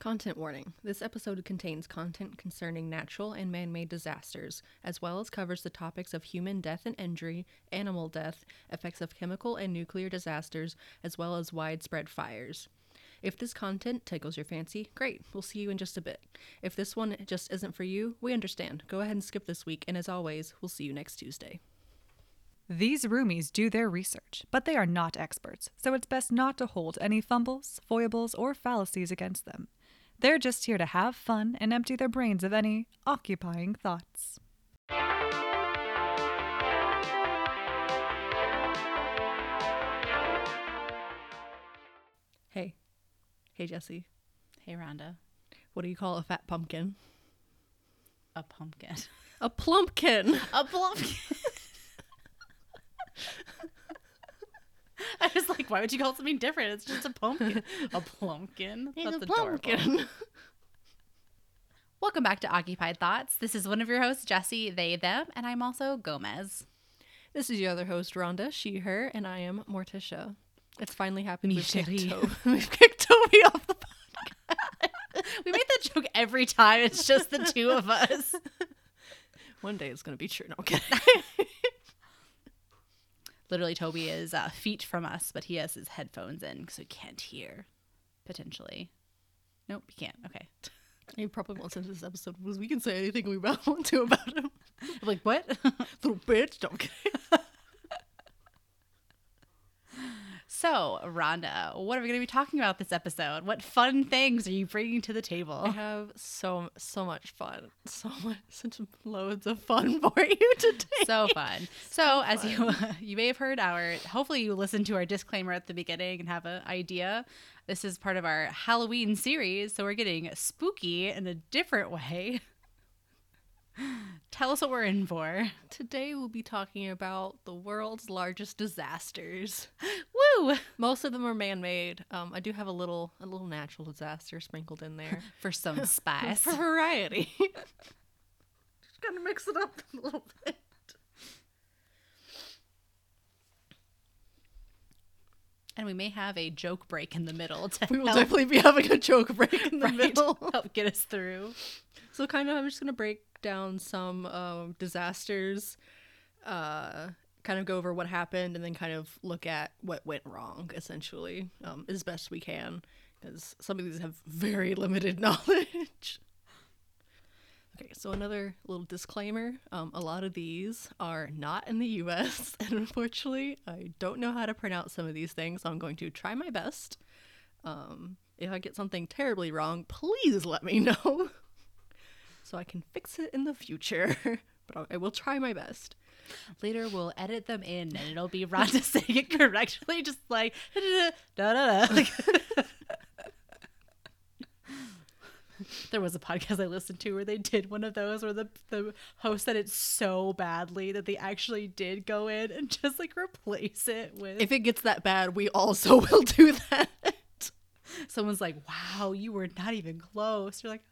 Content warning. This episode contains content concerning natural and man made disasters, as well as covers the topics of human death and injury, animal death, effects of chemical and nuclear disasters, as well as widespread fires. If this content tickles your fancy, great, we'll see you in just a bit. If this one just isn't for you, we understand. Go ahead and skip this week, and as always, we'll see you next Tuesday. These roomies do their research, but they are not experts, so it's best not to hold any fumbles, foibles, or fallacies against them. They're just here to have fun and empty their brains of any occupying thoughts. Hey. Hey, Jesse. Hey, Rhonda. What do you call a fat pumpkin? A pumpkin. A plumpkin! A pumpkin. Was like, why would you call it something different? It's just a pumpkin. A plumpkin. It's That's a plumpkin. Welcome back to Occupied Thoughts. This is one of your hosts, Jesse, they, them, and I'm also Gomez. This is your other host, Rhonda, she, her, and I am Morticia. It's finally happened. We've kicked. Toby. We've kicked Toby off the podcast. We made that joke every time. It's just the two of us. One day it's going to be true. No, I'm kidding. Literally, Toby is uh, feet from us, but he has his headphones in, so he can't hear. Potentially. Nope, he can't. Okay. he probably won't listen to this episode because we can say anything we want to about him. I'm like, what? Little bitch. No, I'm kidding. So, Rhonda, what are we going to be talking about this episode? What fun things are you bringing to the table? I have so so much fun. So much, such loads of fun for you today. So fun. So, as you you may have heard our, hopefully you listened to our disclaimer at the beginning and have an idea. This is part of our Halloween series, so we're getting spooky in a different way. Tell us what we're in for. Today we'll be talking about the world's largest disasters. Woo! Most of them are man-made. Um, I do have a little a little natural disaster sprinkled in there. For some spice. for variety. Just gotta mix it up a little bit. And we may have a joke break in the middle to We will help, definitely be having a joke break in the right, middle. help get us through. So kind of, I'm just gonna break down some um, disasters, uh, kind of go over what happened, and then kind of look at what went wrong, essentially, um, as best we can, because some of these have very limited knowledge. Okay, so another little disclaimer: um, a lot of these are not in the U.S., and unfortunately, I don't know how to pronounce some of these things. So I'm going to try my best. Um, if I get something terribly wrong, please let me know so I can fix it in the future. but I'll, I will try my best. Later, we'll edit them in, and it'll be Rhonda saying it correctly, just like da da da da. Like, there was a podcast I listened to where they did one of those where the the host said it so badly that they actually did go in and just like replace it with. If it gets that bad, we also will do that. someone's like, "Wow, you were not even close," you're like,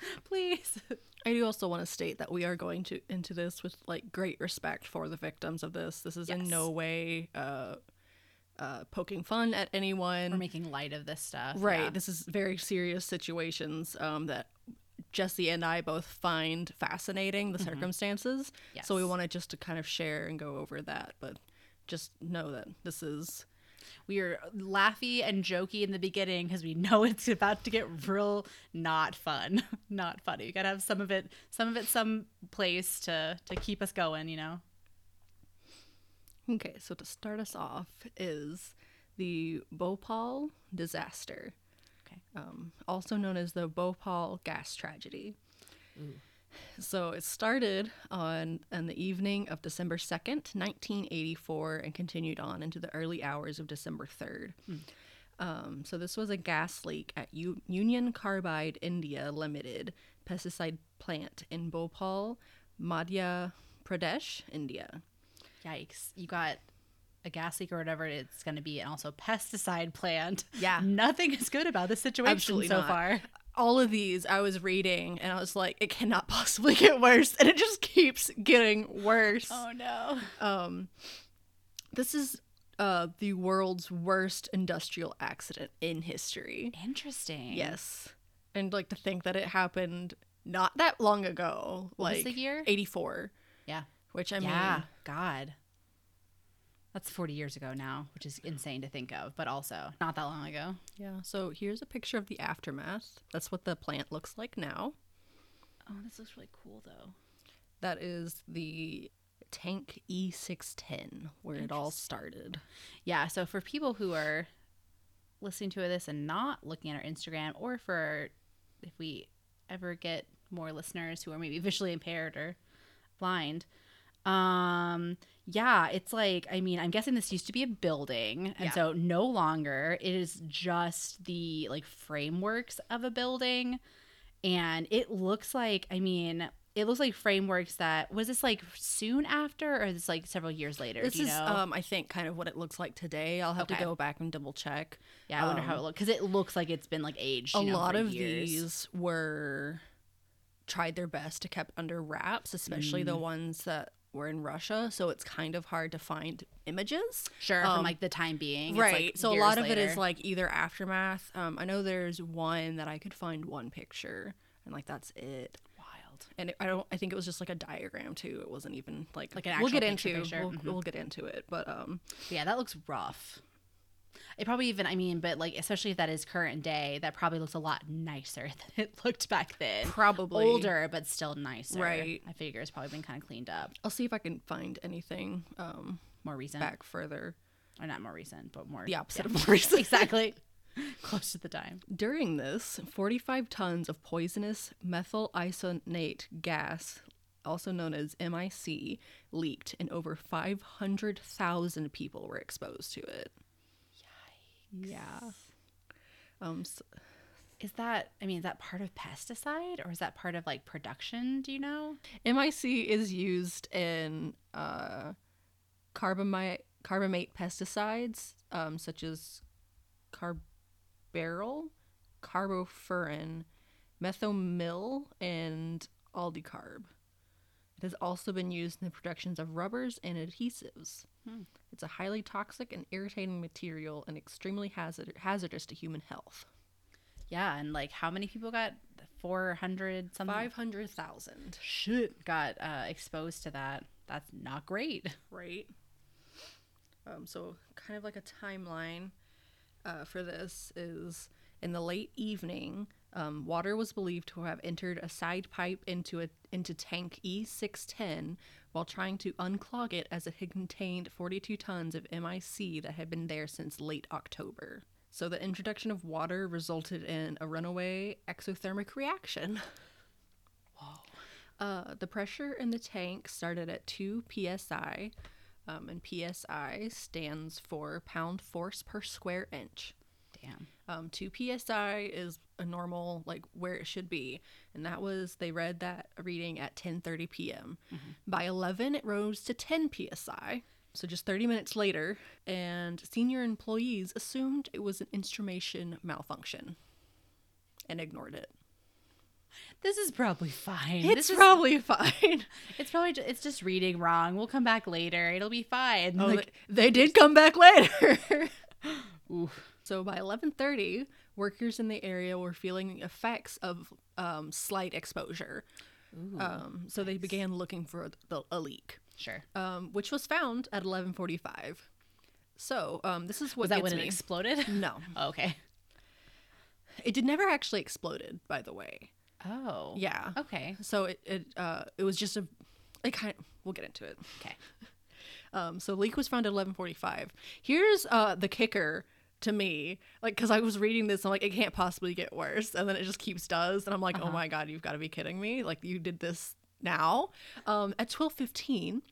"Please." I do also want to state that we are going to into this with like great respect for the victims of this. This is in no way uh, uh, poking fun at anyone. We're making light of this stuff, Right. yeah. This is very serious situations um, that Jesse and I both find fascinating, the circumstances. So we wanted just to kind of share and go over that. But just know that this is. We are laughy and jokey in the beginning because we know it's about to get real not fun not funny you gotta have some of it some of it some place to to keep us going you know Okay, so to start us off is the Bhopal disaster. Okay. Um, also known as the Bhopal gas tragedy. So it started on on the evening of December 2nd, 1984, and continued on into the early hours of December 3rd. Um, so this was a gas leak at U- Union Carbide India Limited pesticide plant in Bhopal, Madhya Pradesh, India. yikes you got a gas leak or whatever it's going to be and also pesticide plant Yeah. nothing is good about this situation Absolutely so not. far all of these I was reading and I was like, it cannot possibly get worse. And it just keeps getting worse. oh no Um, this is uh, the world's worst industrial accident in history. interesting Yes. and like to think that it happened not that long ago. What like was the year? 84. Yeah. Which I yeah. mean, God. That's 40 years ago now, which is insane to think of, but also not that long ago. yeah. So here's a picture of the aftermath. That's what the plant looks like now. Oh, this looks really cool though. That is the tank E610 where it all started. Yeah, so for people who are listening to this and not looking at our Instagram, or for if we ever get more listeners who are maybe visually impaired or blind, um, yeah, it's like I mean, I'm guessing this used to be a building, and Yeah. so no longer it is just the like frameworks of a building, and it looks like I mean. It looks like frameworks that was this like soon after, or is this like several years later? This is, know? um, I think, kind of what it looks like today. I'll have Okay. to go back and double check. Yeah, I wonder how Um, it looks because it looks like it's been like aged. a you know, lot of years. these were tried their best to kept under wraps, especially Mm. the ones that were in Russia. So it's kind of hard to find images. sure um, from like the time being, right. like, so a lot of it is like either aftermath. Um, I know there's one that I could find one picture, and like that's it. wild. And it, I don't. I think it was just like a diagram too. It wasn't even like Like an We'll get picture into. picture. We'll, Mhm. we'll get into it, but um, Yeah, that looks rough. It probably even, I mean, but like especially if that is current day, that probably looks a lot nicer than it looked back then. probably older, but still nicer. Right. I figure it's probably been kind of cleaned up. I'll see if I can find anything um More recent, back further. or not more recent, but more The opposite yeah. of more recent. exactly. Close to the time. During this, 45 tons of poisonous methyl isonate gas, also known as MIC, leaked, and over 500,000 people were exposed to it. Yeah. Um, s Is that? I mean, is that part of pesticide or is that part of like production? Do you know? MIC is used in uh, carbamate, carbamate pesticides, um, such as carbaryl, carbofuran, methomyl, and aldicarb. It has also been used in the productions of rubbers and adhesives. Hmm. It's a highly toxic and irritating material and extremely hazard- hazardous to human health. Yeah, and like how many people got four hundred something? 500,000. shit got uh, exposed to that. That's not great. right? Um, so, kind of like a timeline uh, for this is in the late evening, um, water was believed to have entered a side pipe into a into tank E610 while trying to unclog it, as it had contained 42 tons of MIC that had been there since late October. So, the introduction of water resulted in a runaway exothermic reaction. Uh, the pressure in the tank started at 2 psi, um, and psi stands for pound force per square inch. Damn. Um, 2 psi is a normal, like where it should be, and that was they read that reading at 10:30 p.m. By 11, it rose to 10 psi. So just 30 minutes later, and senior employees assumed it was an instrumentation malfunction and ignored it. This is probably fine. It's this is, probably fine. it's probably ju- it's just reading wrong. We'll come back later. It'll be fine. Oh, Like, they, they did come back later. So by 11:30, workers in the area were feeling the effects of um, slight exposure. um, so they began looking for the, a leak, sure. um, which was found at 11:45. So um, this is what Was that when it exploded? no, Oh, okay. it did never actually exploded. By the way, Oh. yeah. Okay. So it it uh, it was just a it kind. we'll get into it. Okay. Um, so leak was found at 11:45. Here's uh, the kicker to me, like, because I was reading this, I'm like, it can't possibly get worse, and then it just keeps does, and I'm like, oh my god, you've got to be kidding me! Like, you did this now. Um, at 12:15,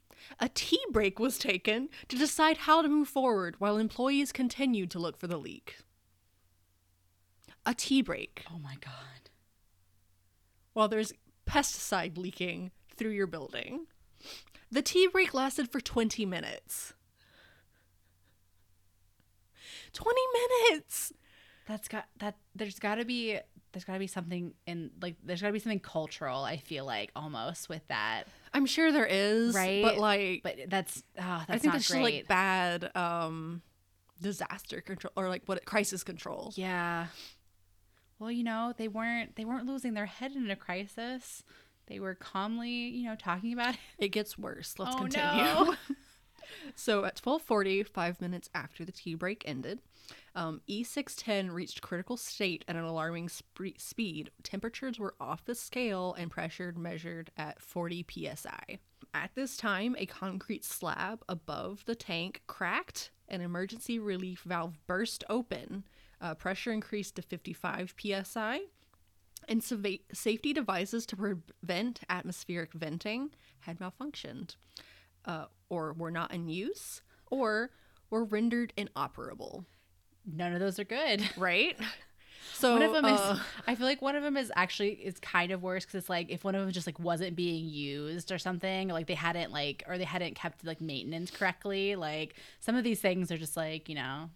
a tea break was taken to decide how to move forward while employees continued to look for the leak. A tea break Oh my god. while there's pesticide leaking through your building. The tea break lasted for 20 minutes. 20 minutes! That's got that. There's got to be. There's got to be something in like. There's got to be something cultural. I feel like almost with that. I'm sure there is, Right, But like, But that's. Oh, that's I think great. just like bad um, disaster control or like what crisis control. Yeah. well, you know, they weren't they weren't losing their head in a crisis. They were calmly, you know, talking about it. It gets worse. Let's Oh, continue. no. so at 12:40, five minutes after the tea break ended, um, E610 reached critical state at an alarming sp- speed. Temperatures were off the scale and pressure measured at 40 psi. At this time, a concrete slab above the tank cracked. An emergency relief valve burst open. Uh, pressure increased to 55 psi and safety devices to prevent atmospheric venting had malfunctioned uh, or were not in use or were rendered inoperable None of those are good. right so one of them uh, is I feel like one of them is actually is kind of worse because it's like if one of them just like wasn't being used or something, or like they hadn't like or they hadn't kept like maintenance correctly. Like some of these things are just like you know,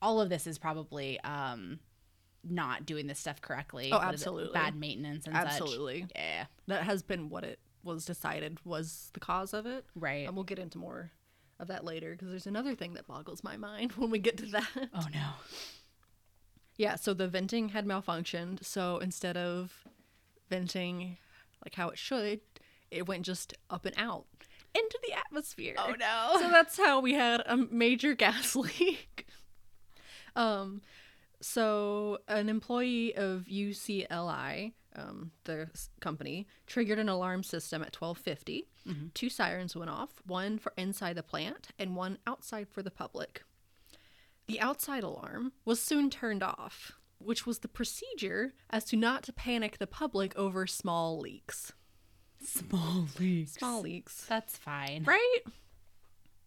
all of this is probably um not doing this stuff correctly. Oh, What is it? absolutely. bad maintenance and such. absolutely Yeah, that has been what it was decided was the cause of it right. and we'll get into more of that later because there's another thing that boggles my mind when we get to that oh no. Yeah, so the venting had malfunctioned. So instead of venting like how it should, it went just up and out into the atmosphere. Oh no. So that's how we had a major gas leak. um, so an employee of UCLI, um, the company, triggered an alarm system at 12:50. Two sirens went off, one for inside the plant and one outside for the public. The outside alarm was soon turned off, which was the procedure as to not to panic the public over small leaks. Small leaks. Small leaks. That's fine. Right?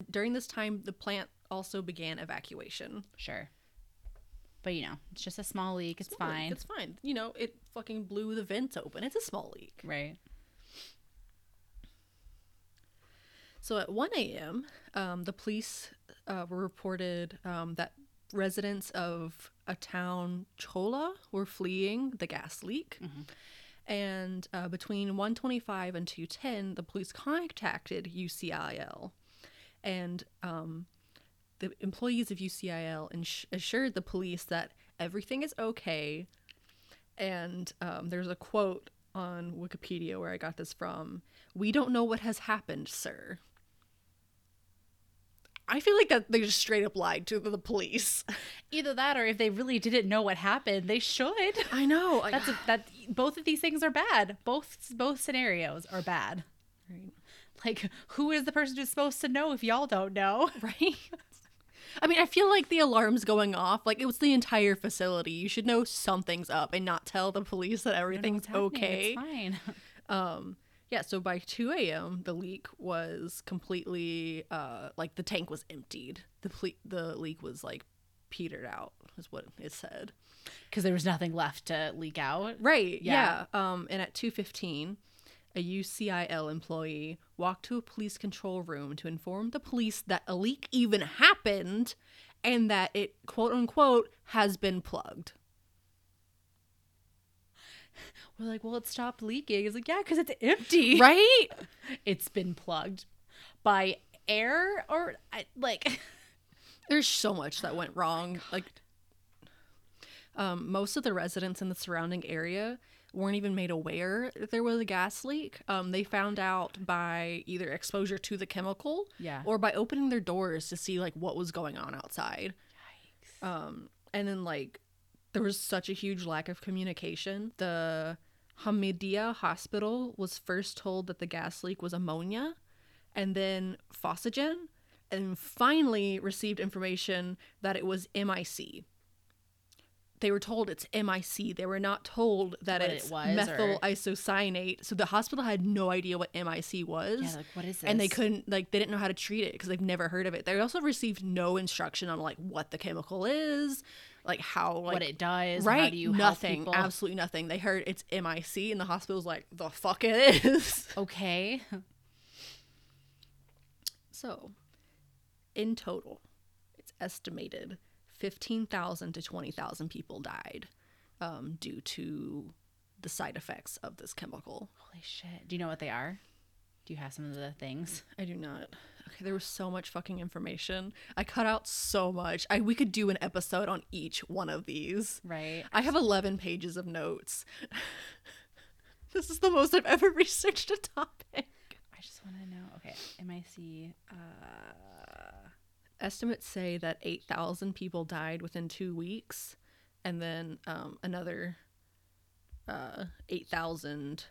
During this time, the plant also began evacuation. Sure. But you know, it's just a small leak. It's Small leak, fine. It's fine. You know, it fucking blew the vents open. It's a small leak. Right. So at 1 a.m., um, the police uh, were reported um, that residents of a town, Chola, were fleeing the gas leak. And uh, between 125 and 210, the police contacted UCIL. And um, the employees of UCIL ins- assured the police that everything is okay. And um, there's a quote on Wikipedia where I got this from We don't know what has happened, sir. I feel like that they just straight up lied to the police. Either that, or if they really didn't know what happened, they should. I know. That's a, that. Both of these things are bad. Both both scenarios are bad. right. Like, who is the person who's supposed to know if y'all don't know? right? I mean, I feel like the alarm's going off. Like it was the entire facility. You should know something's up and not tell the police that I don't know everything's okay. It's fine. Um, yeah. So by two a.m., the leak was completely uh like the tank was emptied. The ple- the leak was like petered out, is what it said. Because there was nothing left to leak out. Right. Yeah. Yeah. Um, and at 2:15, a UCIL employee walked to a police control room to inform the police that a leak even happened and that it quote unquote has been plugged. We're like, well, it stopped leaking. It's like, yeah, because it's empty. Right? It's been plugged by air or I, like. There's so much that went wrong. Like um, most of the residents in the surrounding area weren't even made aware that there was a gas leak. Um, they found out by either exposure to the chemical Yeah. or by opening their doors to see like what was going on outside. Um, and then like there was such a huge lack of communication. The Hamidia Hospital was first told that the gas leak was ammonia, and then phosphagen, and finally received information that it was MIC. They were told it's MIC. They were not told that What it it's was, methyl or- isocyanate. So the hospital had no idea what MIC was Yeah, like what is this? and they couldn't like they didn't know how to treat it because they've never heard of it. They also received no instruction on like what the chemical is, like how like what it does. right How do you nothing, absolutely nothing. They heard it's MIC and the hospital's like the fuck it is. Okay. so, in total, it's estimated fifteen thousand to twenty thousand people died um, due to the side effects of this chemical. Holy shit. Do you know what they are? Do you have some of the things? I do not. Okay, there was so much fucking information. I cut out so much. I we could do an episode on each one of these. Right. I have 11 pages of notes. this is the most I've ever researched a topic. I just want to know. Okay, MIC. Uh, Estimates say that 8,000 people died within two weeks, and then um, another uh, 8,000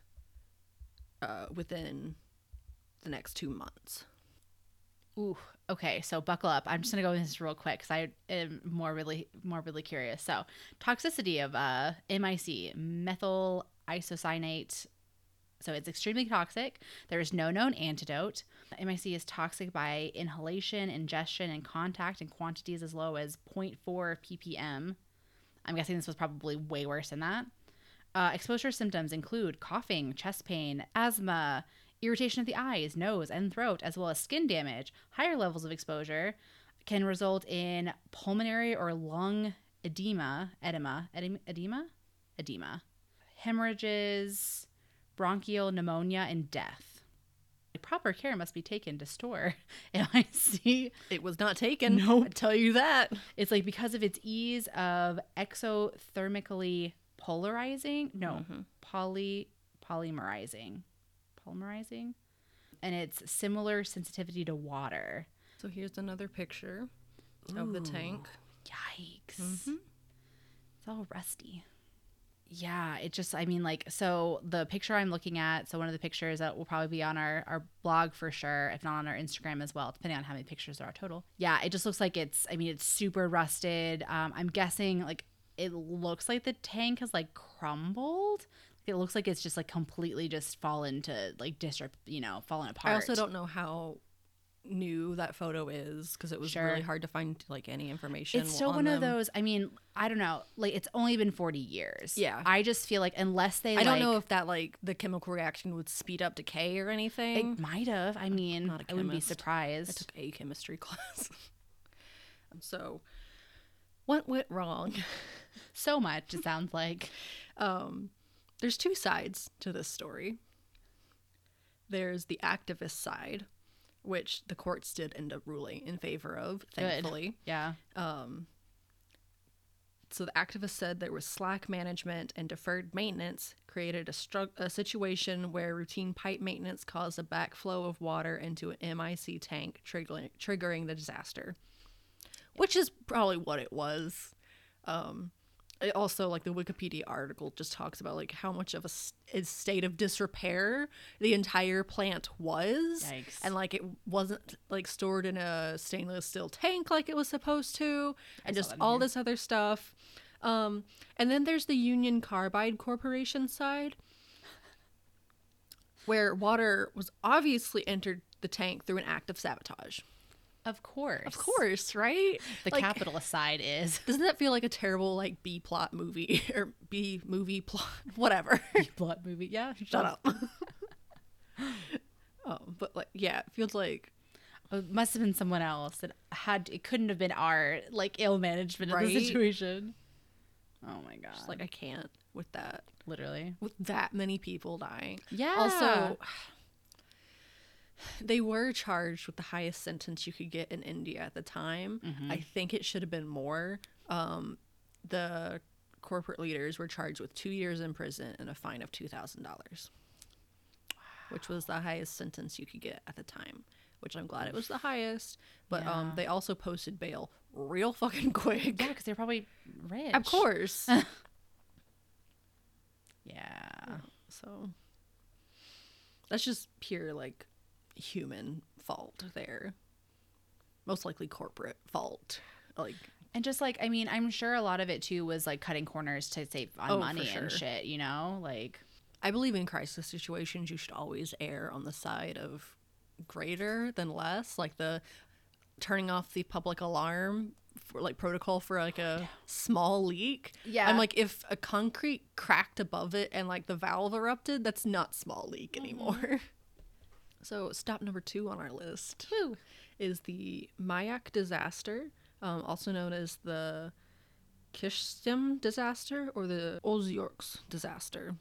uh, within the next two months. ooh. Okay, so buckle up. I'm just gonna go into this real quick because I am more really more really curious. So, toxicity of uh, MIC methyl isocyanate. So it's extremely toxic. There is no known antidote. MIC is toxic by inhalation, ingestion, and contact in quantities as low as 0.4 ppm. I'm guessing this was probably way worse than that. Uh, exposure symptoms include coughing, chest pain, asthma, irritation of the eyes, nose, and throat, as well as skin damage. Higher levels of exposure can result in pulmonary or lung edema, edema, edema, edema, edema, hemorrhages, bronchial pneumonia, and death. Proper care must be taken to store MIC It was not taken. Nope. I tell you that. it's like because of its ease of exothermically polarizing, no, mm-hmm. poly polymerizing, polymerizing, and it's similar sensitivity to water. So here's another picture of the tank. Yikes! Mm-hmm. It's all rusty. Yeah, it just, I mean, like, so the picture I'm looking at, so one of the pictures that will probably be on our, our blog for sure, if not on our Instagram as well, depending on how many pictures there are total. Yeah, it just looks like it's, I mean, it's super rusted. Um, I'm guessing, like, it looks like the tank has, like, crumbled. It looks like it's just, like, completely just fallen to, like, disrupt, you know, fallen apart. I also don't know how new that photo is because it was Sure. really hard to find like any information. It's still on one of those, I mean, I don't know, like, it's only been 40 years. Yeah. I just feel like, unless they, I don't know if that like the chemical reaction would speed up decay or anything. It might have. I mean, not a I wouldn't be surprised. I took a chemistry class. and so what went wrong? so much, it sounds like. Um, there's two sides to this story. There's the activist side, which the courts did end up ruling in favor of, thankfully. Yeah. Um, So the activist said there was slack management and deferred maintenance created a, stru- a situation where routine pipe maintenance caused a backflow of water into an MIC tank, triggering, triggering the disaster. Which is probably what it was. Um, it also, like the Wikipedia article, just talks about like how much of a, s- a state of disrepair the entire plant was, Yikes. and like it wasn't like stored in a stainless steel tank like it was supposed to, and just all here. this other stuff. Um, and then there's the Union Carbide Corporation side, where water was obviously entered the tank through an act of sabotage. Of course. Of course, right? The Like, capitalist side is Doesn't that feel like a terrible like B plot movie or B movie plot, whatever? B plot movie. Yeah. Shut up. oh, but like, yeah, it feels like It must have been someone else that had. It couldn't have been our like ill management of the situation. Oh my god! just like I can't with that, literally. with that many people dying. Yeah. Also, they were charged with the highest sentence you could get in India at the time. I think it should have been more. Um, the corporate leaders were charged with two years in prison and a fine of two thousand dollars, which was the highest sentence you could get at the time. Which I'm glad it was the highest, but um, they also posted bail real fucking quick. yeah, because they're probably rich. Of course. Yeah. So that's just pure like human fault there. Most likely corporate fault. Like And just like I mean, I'm sure a lot of it too was like cutting corners to save on Oh, money sure. and shit. You know, like I believe in crisis situations you should always err on the side of greater than less. Like the turning off the public alarm for like protocol for like a small leak. Yeah. I'm like if a concrete cracked above it and like the valve erupted, that's not small leak anymore. Mm-hmm. So stop number two on our list. Woo. is the Mayak disaster, um, also known as the Kyshtym disaster or the Ozyorsk disaster.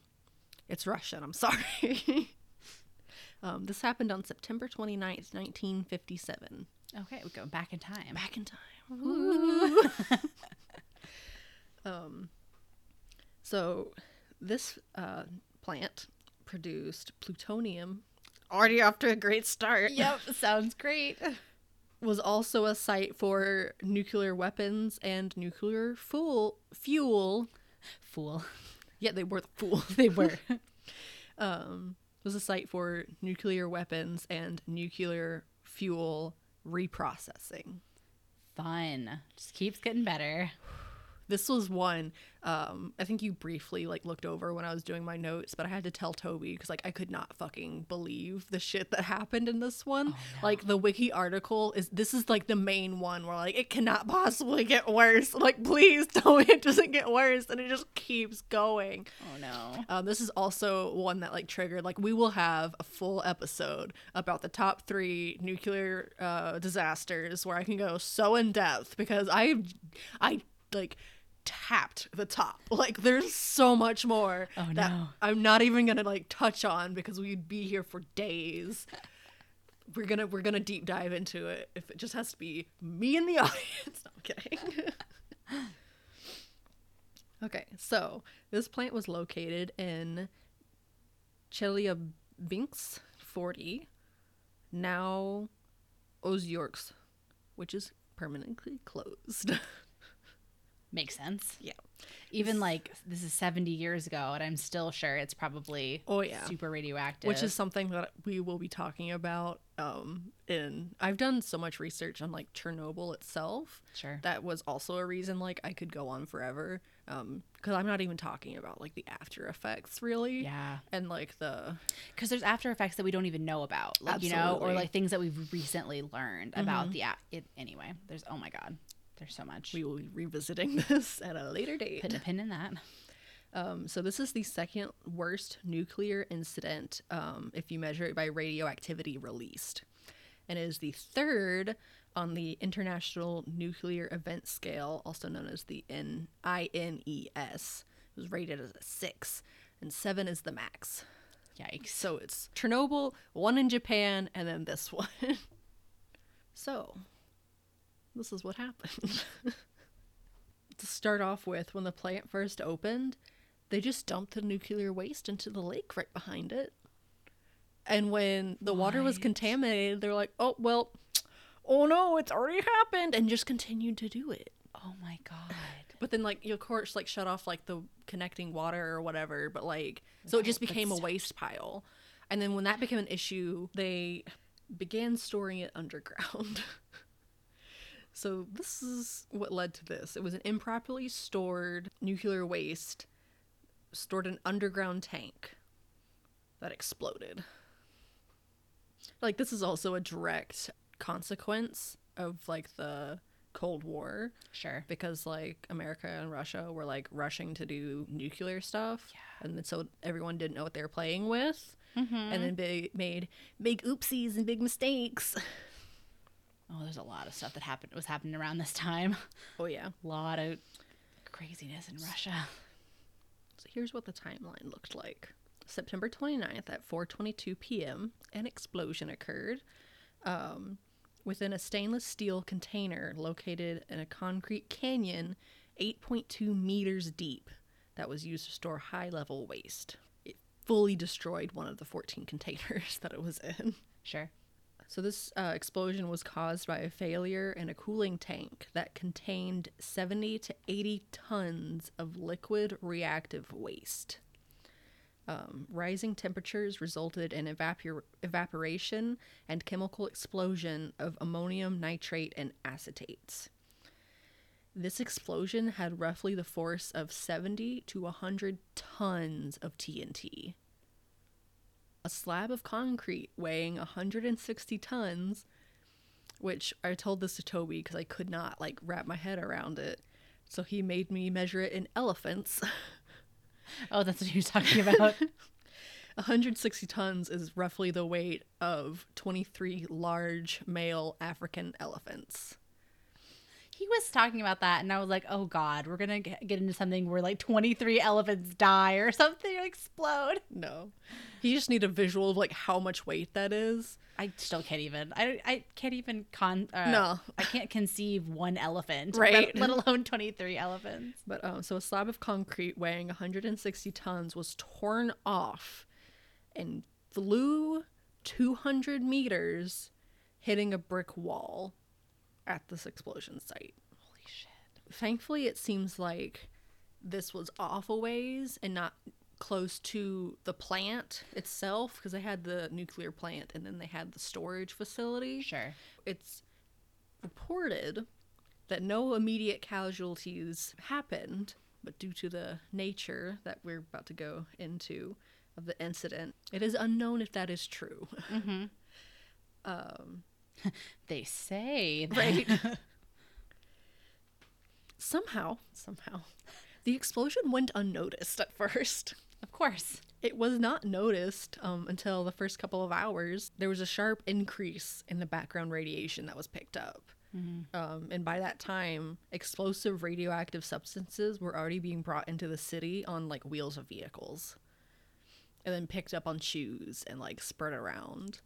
It's Russian, I'm sorry. Um, this happened on September 29th, 1957. Okay, we're going back in time. Back in time. um, so this uh, plant produced plutonium. Already off to a great start. Yep, sounds great. Was also a site for nuclear weapons and nuclear fuel. Fuel. Fool. Yeah, they were the fool. They were. um, was a site for nuclear weapons and nuclear fuel reprocessing. Fun. Just keeps getting better. This was one um, I think you briefly like looked over when I was doing my notes, but I had to tell Toby because like I could not fucking believe the shit that happened in this one. Like the wiki article is this is like the main one where like it cannot possibly get worse. Like please tell me it doesn't get worse, and it just keeps going. Oh no. Um, this is also one that like triggered like we will have a full episode about the top three nuclear uh, disasters where I can go so in depth because I I like tapped the top. Like there's so much more Oh, that no. I'm not even gonna like touch on because we'd be here for days. We're gonna we're gonna deep dive into it if it just has to be me in the audience. No, I'm kidding. okay, so this plant was located in Chelyabinsk 40, now Ozyorsk, which is permanently closed. Makes sense. yeah. Even like this is 70 years ago, and I'm still sure it's probably Oh yeah. super radioactive. which is something that we will be talking about um in I've done so much research on like Chernobyl itself sure. that was also a reason like I could go on forever um cuz I'm not even talking about like the after effects really Yeah. and like the because there's after effects that we don't even know about like you know or Mm-hmm. like things that we've recently learned about the a- it anyway there's oh my god there's so much we will be revisiting this at a later date putting a pin in that Um, so this is the second worst nuclear incident um, if you measure it by radioactivity released, and it is the third on the International Nuclear Event Scale, also known as the N- INES. It was rated as a six, and seven is the max. yikes So it's Chernobyl, one in Japan, and then this one. so, this is what happened. to start off with, when the plant first opened, they just dumped the nuclear waste into the lake right behind it. And when the water was contaminated, they're like, oh, well, oh no, it's already happened, and just continued to do it. oh my god But then, like, of course, like, shut off, like, the connecting water or whatever. But, like, so it just became a waste pile. And then when that became an issue, they began storing it underground. so this is what led to this. It was an improperly stored nuclear waste stored in an underground tank that exploded. Like, this is also a direct consequence of, like, the Cold War sure because like America and Russia were like rushing to do nuclear stuff, and then so everyone didn't know what they were playing with, Mm-hmm. and then they made big oopsies and big mistakes. oh there's a lot of stuff that happened was happening around this time Oh yeah. a lot of craziness in russia So here's what the timeline looked like. September 29th at 4:22 p.m. an explosion occurred um, within a stainless steel container located in a concrete canyon 8.2 meters deep that was used to store high-level waste. It fully destroyed one of the 14 containers that it was in. sure So this uh, explosion was caused by a failure in a cooling tank that contained 70 to 80 tons of liquid reactive waste. Um, rising temperatures resulted in evapor- evaporation and chemical explosion of ammonium nitrate and acetates. This explosion had roughly the force of 70 to 100 tons of TNT a slab of concrete weighing 160 tons which i told this to toby because i could not like wrap my head around it. So he made me measure it in elephants. Oh that's what he was talking about. 160 tons is roughly the weight of 23 large male african elephants he was talking about that, and I was like, "Oh God, we're gonna get get into something where like 23 elephants die or something or explode." No. You just need a visual of like how much weight that is. I still can't even. I, I can't even con. Uh, No. I can't conceive one elephant, Right. Let, let alone 23 elephants. But um, so a slab of concrete weighing 160 tons was torn off and flew 200 meters, hitting a brick wall at this explosion site. Holy shit! Thankfully, it seems like this was off a ways and not close to the plant itself because they had the nuclear plant and then they had the storage facility. Sure. It's reported that no immediate casualties happened, but due to the nature that we're about to go into of the incident, it is unknown if that is true. Mm-hmm. Um, They say that. right? somehow, somehow, the explosion went unnoticed at first. Of course. It was not noticed um, until the first couple of hours. There was a sharp increase in the background radiation that was picked up. Um, and by that time, explosive radioactive substances were already being brought into the city on like wheels of vehicles and then picked up on shoes and like spread around.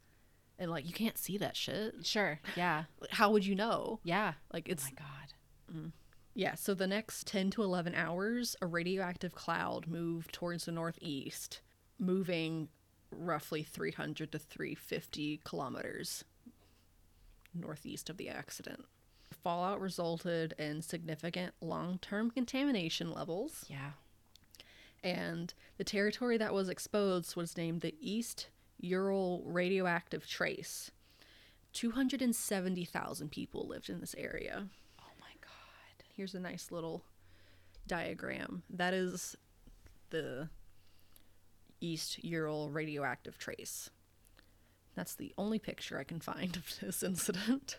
And like, you can't see that shit. Sure. Yeah. How would you know? Yeah. Like, it's. Oh it's my God. Mm. yeah, so the next 10 to 11 hours, a radioactive cloud moved towards the northeast, moving roughly 300 to 350 kilometers northeast of the accident. Fallout resulted in significant long term contamination levels, Yeah. and the territory that was exposed was named the East Ural Radioactive Trace. 270,000 people lived in this area. Oh my God. Here's a nice little diagram. That is the East Ural radioactive trace. That's the only picture I can find of this incident.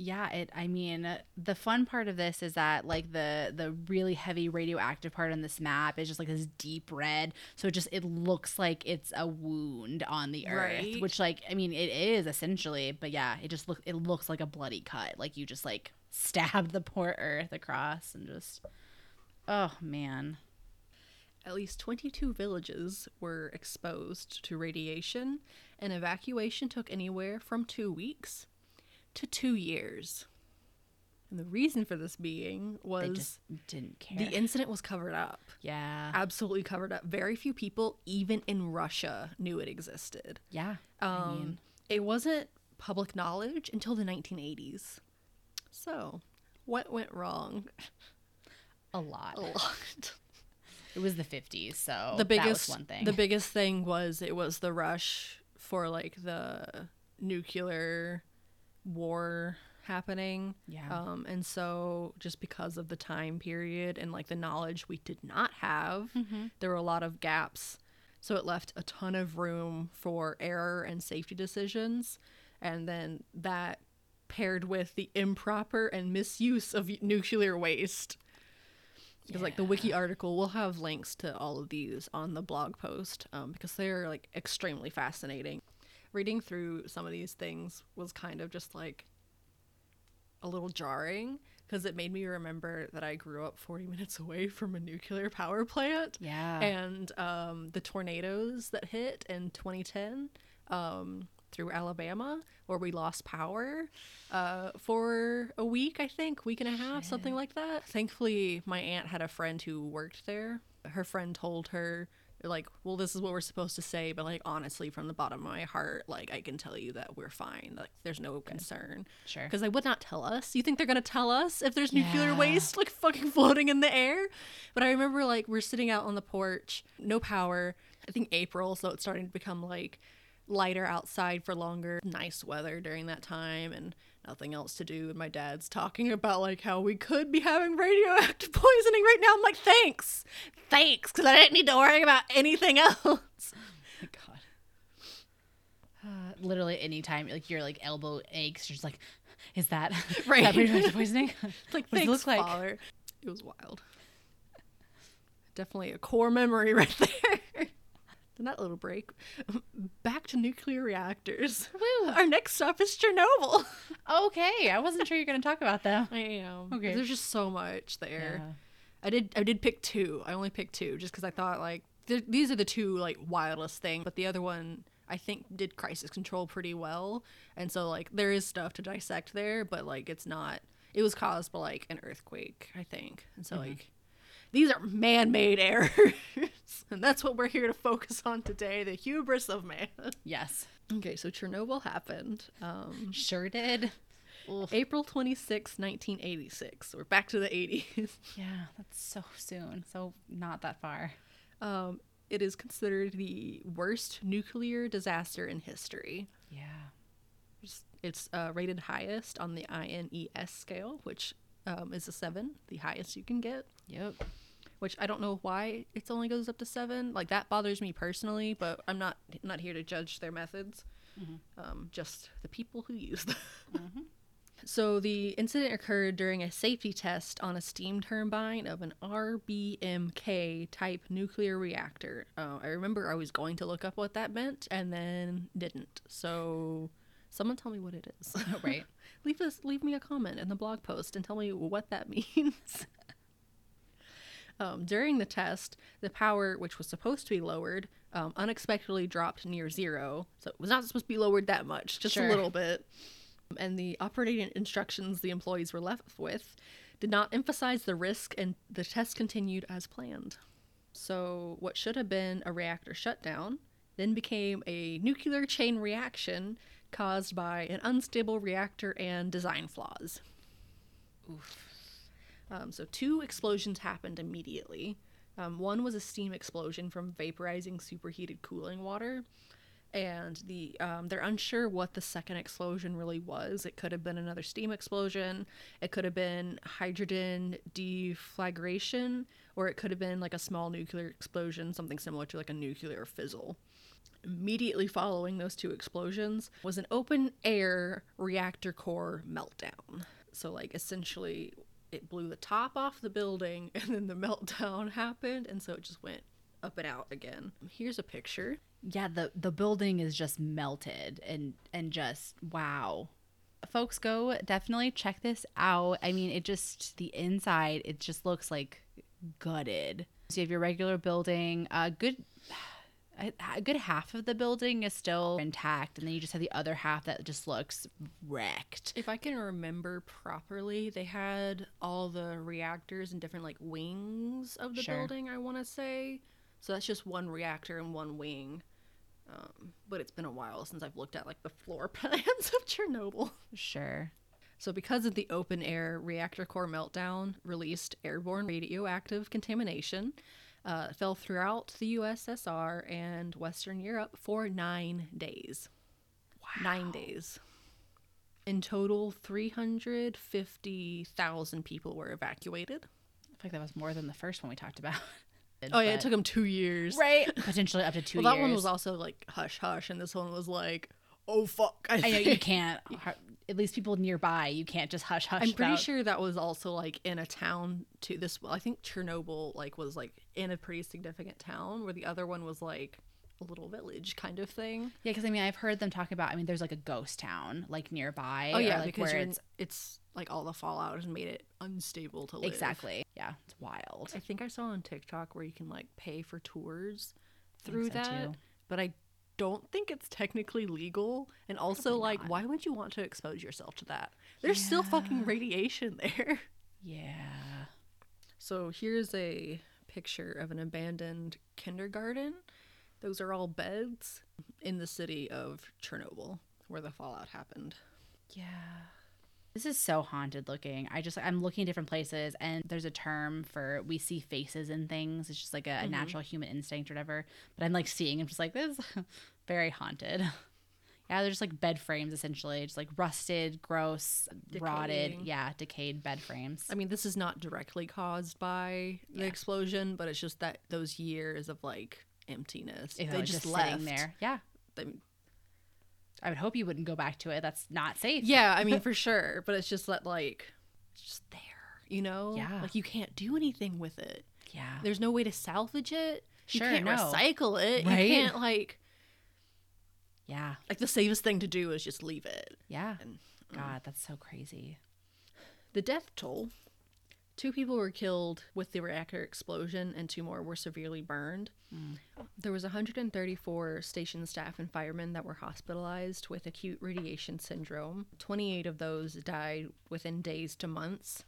Yeah, it I mean, the fun part of this is that like the the really heavy radioactive part on this map is just like this deep red. So it just it looks like it's a wound on the earth, Right. which like I mean, it is essentially, but yeah, it just look it looks like a bloody cut. Like you just like stabbed the poor earth across and just Oh man. At least 22 villages were exposed to radiation, and evacuation took anywhere from two weeks to two years. And the reason for this being They was just didn't care. the incident was covered up. yeah. Absolutely covered up. Very few people, even in Russia, knew it existed. yeah. Um, I mean, it wasn't public knowledge until the 1980s. So, what went wrong? a lot. A lot. It was the 50s, so the biggest that was one thing. the biggest thing was it was the rush for like the nuclear war happening. Yeah. Um, and so just because of the time period and like the knowledge we did not have, Mm-hmm. there were a lot of gaps. So it left a ton of room for error and safety decisions. And then that paired with the improper and misuse of nuclear waste. Because like the wiki article, we'll have links to all of these on the blog post um, because they're like extremely fascinating. Reading through some of these things was kind of just like a little jarring because it made me remember that I grew up 40 minutes away from a nuclear power plant yeah. and um, the tornadoes that hit in 2010 um, through Alabama, where we lost power uh, for a week, I think, week and a half, something like that. Thankfully, my aunt had a friend who worked there. Her friend told her, like, well, this is what we're supposed to say, but like, honestly, from the bottom of my heart, like, I can tell you that we're fine. Like, there's no concern. Sure. Because they would not tell us. You think they're gonna tell us if there's nuclear Yeah. waste like fucking floating in the air? But I remember like we're sitting out on the porch, no power. I think April, so it's starting to become like lighter outside for longer. Nice weather during that time and nothing else to do. And my dad's talking about like how we could be having radioactive poisoning right now. I'm like, thanks, thanks, because I didn't need to worry about anything else. my god. Uh, literally anytime like your like elbow aches, you're just like, is that Right. Is that radioactive poisoning? Like, What does it thanks, look like? Father. It was wild. Definitely a core memory right there. That little break, back to nuclear reactors. Woo. Our next stop is Chernobyl. Okay, I wasn't sure you were going to talk about that. I am. Okay. There's just so much there. Yeah. I did. I did pick two. I only picked two just because I thought like th- these are the two like wildest thing. But the other one I think did crisis control pretty well, and so like there is stuff to dissect there, but like it's not. It was caused by like an earthquake, I think, and so mm-hmm. like these are man-made errors, and that's what we're here to focus on today: the hubris of man. Yes. Okay, so Chernobyl happened. Um, Sure did. April 26, 1986. We're back to the 80s. Yeah, that's so soon. So not that far. Um, it is considered the worst nuclear disaster in history. Yeah. It's- It's uh, rated highest on the INES scale, which um, is a seven, the highest you can get. Yep. Which I don't know why it only goes up to seven. Like that bothers me personally, but I'm not not here to judge their methods. Um, just the people who use them. So the incident occurred during a safety test on a steam turbine of an RBMK type nuclear reactor. Uh, I remember I was going to look up what that meant and then didn't. So someone tell me what it is. Right. leave us leave me a comment in the blog post and tell me what that means. Um, during the test, the power, which was supposed to be lowered, um, unexpectedly dropped near zero. So it was not supposed to be lowered that much, just Sure. a little bit. And the operating instructions the employees were left with did not emphasize the risk, and the test continued as planned. So, what should have been a reactor shutdown then became a nuclear chain reaction caused by an unstable reactor and design flaws. Um, so, two explosions happened immediately. Um, one was a steam explosion from vaporizing superheated cooling water, and the um, they're unsure what the second explosion really was. It could have been another steam explosion. It could have been hydrogen deflagration, or it could have been like a small nuclear explosion, something similar to like a nuclear fizzle. Immediately following those two explosions was an open air reactor core meltdown. So, like, essentially, it blew the top off the building and then the meltdown happened, and so it just went up and out again. Here's a picture. Yeah, the the building is just melted and and just wow. Folks go definitely check this out. I mean, it just the inside it just looks like gutted. So you have your regular building, a good a a good half of the building is still intact and then you just have the other half that just looks wrecked. If I can remember properly, they had all the reactors in different like wings of the Sure. building, I want to say. So that's just one reactor and one wing. Um, but it's been a while since I've looked at like the floor plans of Chernobyl. Sure. So, because of the open air reactor core meltdown released airborne radioactive contamination, uh, fell throughout the USSR and Western Europe for nine days. Wow. Nine days. In total, 350,000 people were evacuated. I feel like that was more than the first one we talked about. Oh, yeah, it took them two years. right potentially up to two Well, years. that one was also like hush hush, and this one was like, oh fuck. I, I know you can't. At least people nearby, you can't just hush hush. I'm pretty about- sure that was also like in a town to this. Well, I think Chernobyl like was like in a pretty significant town, where the other one was like a little village kind of thing. Yeah, because I mean, I've heard them talk about. I mean, there's like a ghost town like nearby. Oh or, yeah, like, because where it's it's like all the fallout has made it unstable to live. exactly. Yeah, it's wild. I think I saw on TikTok where you can like pay for tours through so, that, too. but I don't think it's technically legal. And also, Probably like, not. why would you want to expose yourself to that? There's still fucking radiation there. Yeah. So here's a picture of an abandoned kindergarten. Those are all beds in the city of Chernobyl where the fallout happened. Yeah. This is so haunted looking. I just I'm looking at different places and there's a term for we see faces in things. It's just like a, a mm-hmm. natural human instinct or whatever. But I'm like seeing I'm just like this is very haunted. Yeah, they're just like bed frames essentially, just like rusted, gross, rotted, yeah, decayed bed frames. I mean, this is not directly caused by the Yeah. explosion, but it's just that those years of like emptiness. If they just, just left there. Yeah. They- I would hope you wouldn't go back to it. That's not safe. yeah, I mean for sure, but it's just that like it's just there, you know? Yeah. Like you can't do anything with it. Yeah. There's no way to salvage it. Sure, you can't no. recycle it. Right? You can't like Yeah. like the safest thing to do is just leave it. Yeah. And- mm. God, that's so crazy. The death toll. Two people were killed with the reactor explosion, and two more were severely burned. There was 134 station staff and firemen that were hospitalized with acute radiation syndrome. 28 of those died within days to months.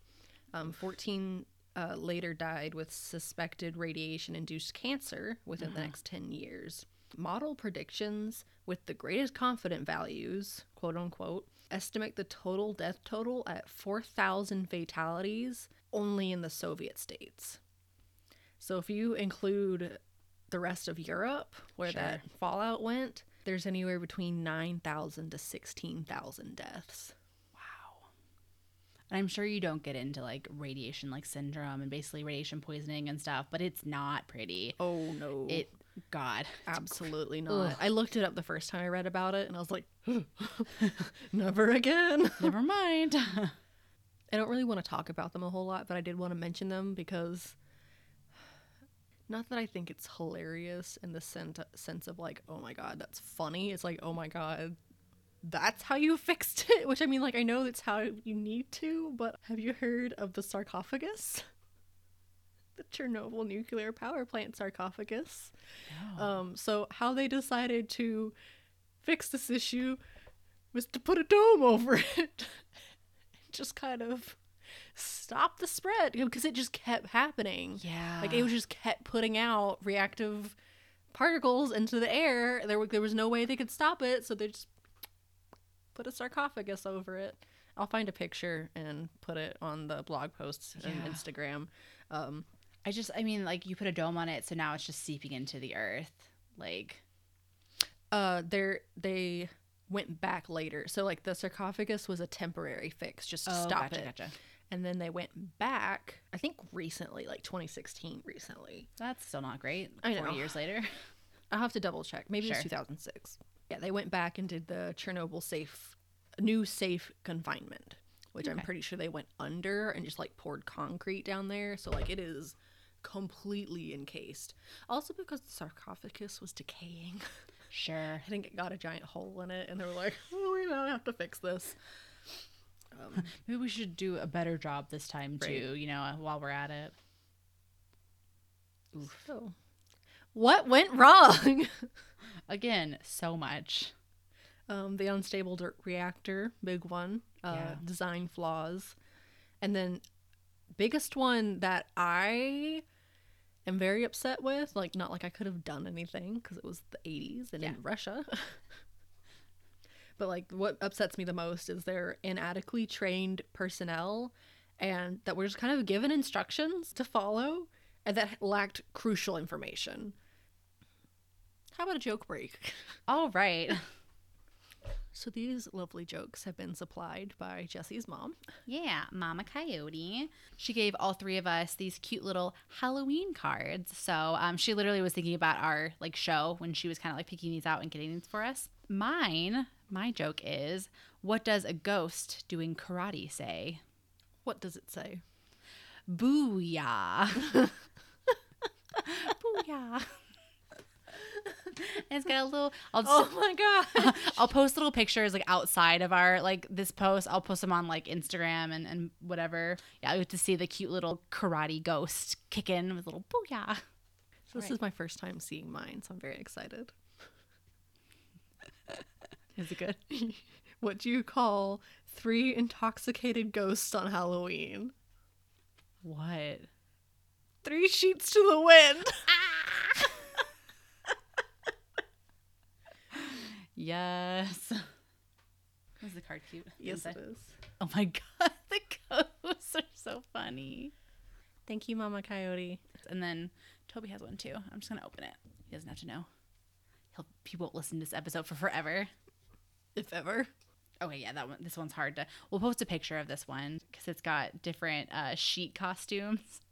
Um, 14 uh, later died with suspected radiation-induced cancer within the next 10 years. Model predictions with the greatest confident values, quote unquote, estimate the total death total at 4,000 fatalities only in the Soviet states. So if you include the rest of Europe, where Sure. that fallout went, there's anywhere between 9,000 to 16,000 deaths. Wow. And I'm sure you don't get into like radiation like syndrome and basically radiation poisoning and stuff, but it's not pretty. Oh no. It God. Absolutely not. I looked it up the first time I read about it and I was like, never again. Never mind. I don't really want to talk about them a whole lot, but I did want to mention them because not that I think it's hilarious in the sense sense of like, oh my god, that's funny. It's like, oh my god, that's how you fixed it. Which I mean, like, I know that's how you need to, but have you heard of the sarcophagus? The Chernobyl nuclear power plant sarcophagus. Um, so how they decided to fix this issue was to put a dome over it. and just kind of stop the spread because it just kept happening. Yeah. Like it was just kept putting out reactive particles into the air. There, there was no way they could stop it, so they just put a sarcophagus over it. I'll find a picture and put it on the blog posts and Yeah. Instagram. Um, I just I mean like you put a dome on it so now it's just seeping into the earth. Like uh, they they went back later, so like the sarcophagus was a temporary fix just to oh, stop gotcha, it, gotcha. and then they went back. I think recently, like 2016, recently. That's still not great. I 40 know. years later. I'll have to double check. Maybe Sure. it's 2006. Yeah, they went back and did the Chernobyl safe, new safe confinement, which I'm pretty sure they went under and just like poured concrete down there. So like it is completely encased. Also because the sarcophagus was decaying. Sure. I think it got a giant hole in it, and they were like, oh, "We now have to fix this." Um, Maybe we should do a better job this time Right. too, you know, while we're at it. so, what went wrong? Again, so much. um, the unstable dirt reactor, big one. Uh, Yeah. Design flaws, and then biggest one that I am very upset with. Like, not like I could have done anything because it was the '80s and Yeah. in Russia. but like, what upsets me the most is their inadequately trained personnel, and that we're just kind of given instructions to follow, and that lacked crucial information. How about a joke break? All right. So these lovely jokes have been supplied by Jesse's mom. Yeah, Mama Coyote. She gave all three of us these cute little Halloween cards. So um, she literally was thinking about our like show when she was kind of like picking these out and getting these for us. Mine, my joke is, what does a ghost doing karate say? What does it say? Booyah. Booyah. it's got a little. I'll just, Oh my god. I'll post little pictures like outside of our like this post. I'll post them on like Instagram and, and whatever. Yeah, I get to see the cute little karate ghost kick in with a little booyah. So this Right. is my first time seeing mine, so I'm very excited. Is it good? What do you call three intoxicated ghosts on Halloween? What? Three sheets to the wind. Yes. Is the card cute? yes, Inside? it is. Oh my god, the ghosts are so funny. Thank you, Mama Coyote. And then Toby has one too. I'm just gonna open it. He doesn't have to know. He'll he won't listen to this episode for forever. If ever. Okay, yeah, that one. This one's hard to. We'll post a picture of this one because it's got different uh, sheet costumes.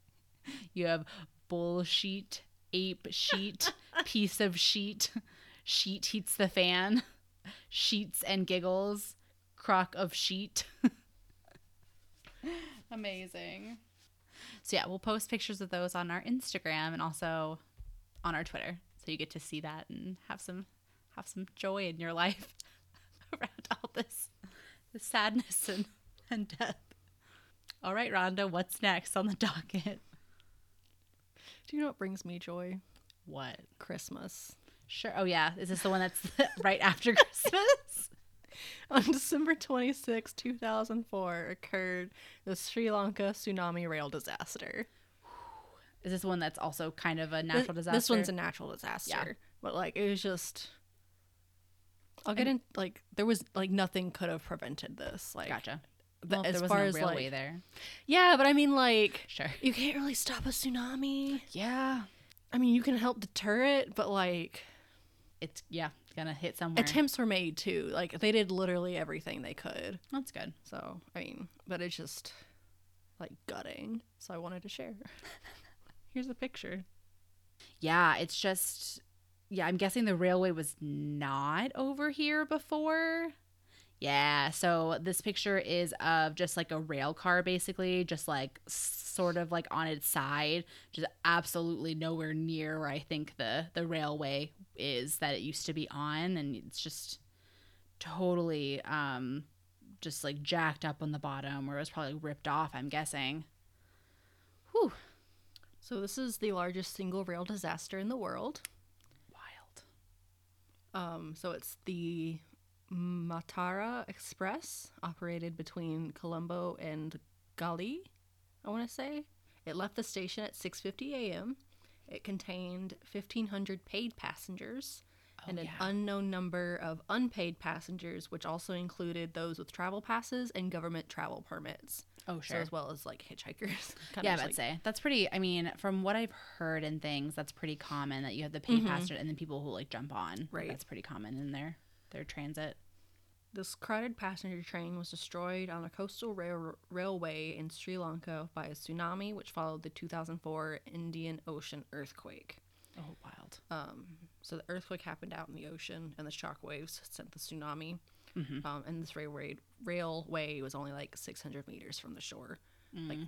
You have bull sheet, ape sheet, piece of sheet, sheet heats the fan, sheets and giggles, crock of sheet. Amazing. So yeah, we'll post pictures of those on our Instagram and also on our Twitter, so you get to see that and have some have some joy in your life around all this, this sadness and, and death. All right, Rhonda, what's next on the docket? Do you know what brings me joy? What? Christmas. Sure. Oh yeah, is this the one that's right after Christmas? On December 26, 2004, occurred the Sri Lanka tsunami rail disaster. Is this one that's also kind of a natural disaster? This one's a natural disaster. Yeah. But like it was just I'll get in like there was like nothing could have prevented this. Like gotcha. the- Well, as there far wasn't as railway like there. Yeah, but I mean like Sure. you can't really stop a tsunami. Yeah. I mean you can help deter it, but like It's yeah, it's gonna hit somewhere. attempts were made too. Like they did literally everything they could. That's good. So I mean, but it's just like gutting. So I wanted to share. Here's a picture. Yeah, it's just yeah, I'm guessing the railway was not over here before. Yeah, so this picture is of just like a rail car basically, just like sort of like on its side, just absolutely nowhere near where I think the the railway is that it used to be on and it's just totally um just like jacked up on the bottom where it was probably ripped off, I'm guessing. Whew, So this is the largest single rail disaster in the world. wild. Um, so it's the Matara Express, operated between Colombo and Galle. I want to say it left the station at 6:50 a.m. It contained 1,500 paid passengers and an yeah. unknown number of unpaid passengers, which also included those with travel passes and government travel permits. Oh, So sure. as well as like hitchhikers. Kind yeah, of I'd like, say that's pretty. I mean, from what I've heard and things, that's pretty common that you have the paid passenger and then people who like jump on. Mm-hmm. Right. That's pretty common in their their transit. This crowded passenger train was destroyed on a coastal rail- railway in Sri Lanka by a tsunami, which followed the 2004 Indian Ocean earthquake. Oh, wild. Um, so the earthquake happened out in the ocean, and the shock waves sent the tsunami. Mm-hmm. Um, and this railway railway was only like 600 meters from the shore. Like,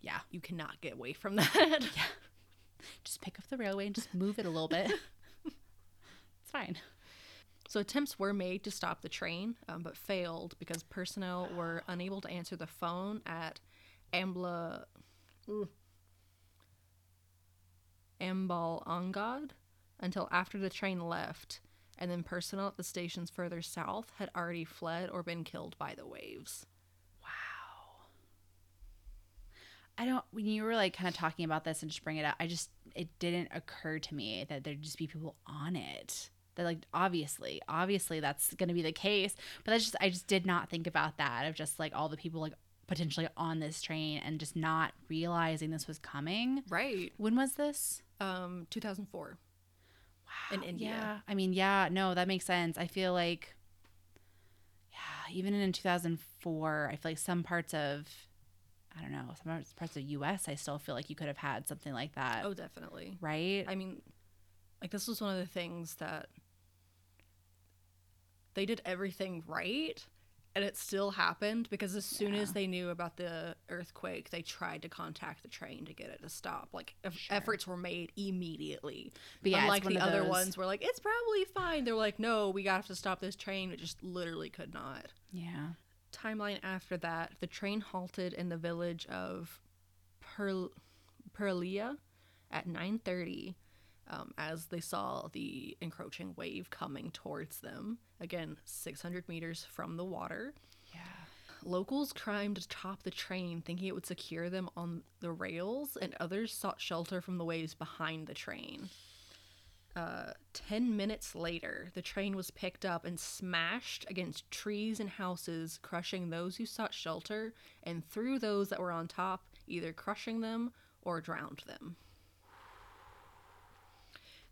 Yeah. you cannot get away from that. yeah. Just pick up the railway and just move it a little bit. it's fine. So attempts were made to stop the train, um, but failed because personnel were unable to answer the phone at Ambla, Ambalangoda until after the train left, and then personnel at the stations further south had already fled or been killed by the waves. Wow. I don't. When you were like kind of talking about this and just bring it up, I just it didn't occur to me that there'd just be people on it. That like obviously, obviously that's going to be the case. But that's just I just did not think about that of just like all the people like potentially on this train and just not realizing this was coming. Right. When was this? Um, 2004. wow In India. Yeah. I mean, yeah, no, that makes sense. I feel like, yeah, even in 2004, I feel like some parts of, I don't know, some parts- parts of the US, I still feel like you could have had something like that. Oh, definitely. Right? I mean, like this was one of the things that they did everything right, and it still happened because as soon as they knew about the earthquake, they tried to contact the train to get it to stop. Like Sure. efforts were made immediately. But yeah, Unlike the other those- ones were like, it's probably fine. They were like, no, we got to stop this train. It just literally could not. yeah. Timeline after that, the train halted in the village of Perl- Peraliya at 9:30 um, as they saw the encroaching wave coming towards them. Again, 600 meters from the water. Yeah. Locals climbed atop the train, thinking it would secure them on the rails, and others sought shelter from the waves behind the train. Uh, Ten minutes later, the train was picked up and smashed against trees and houses, crushing those who sought shelter and threw those that were on top, either crushing them or drowned them.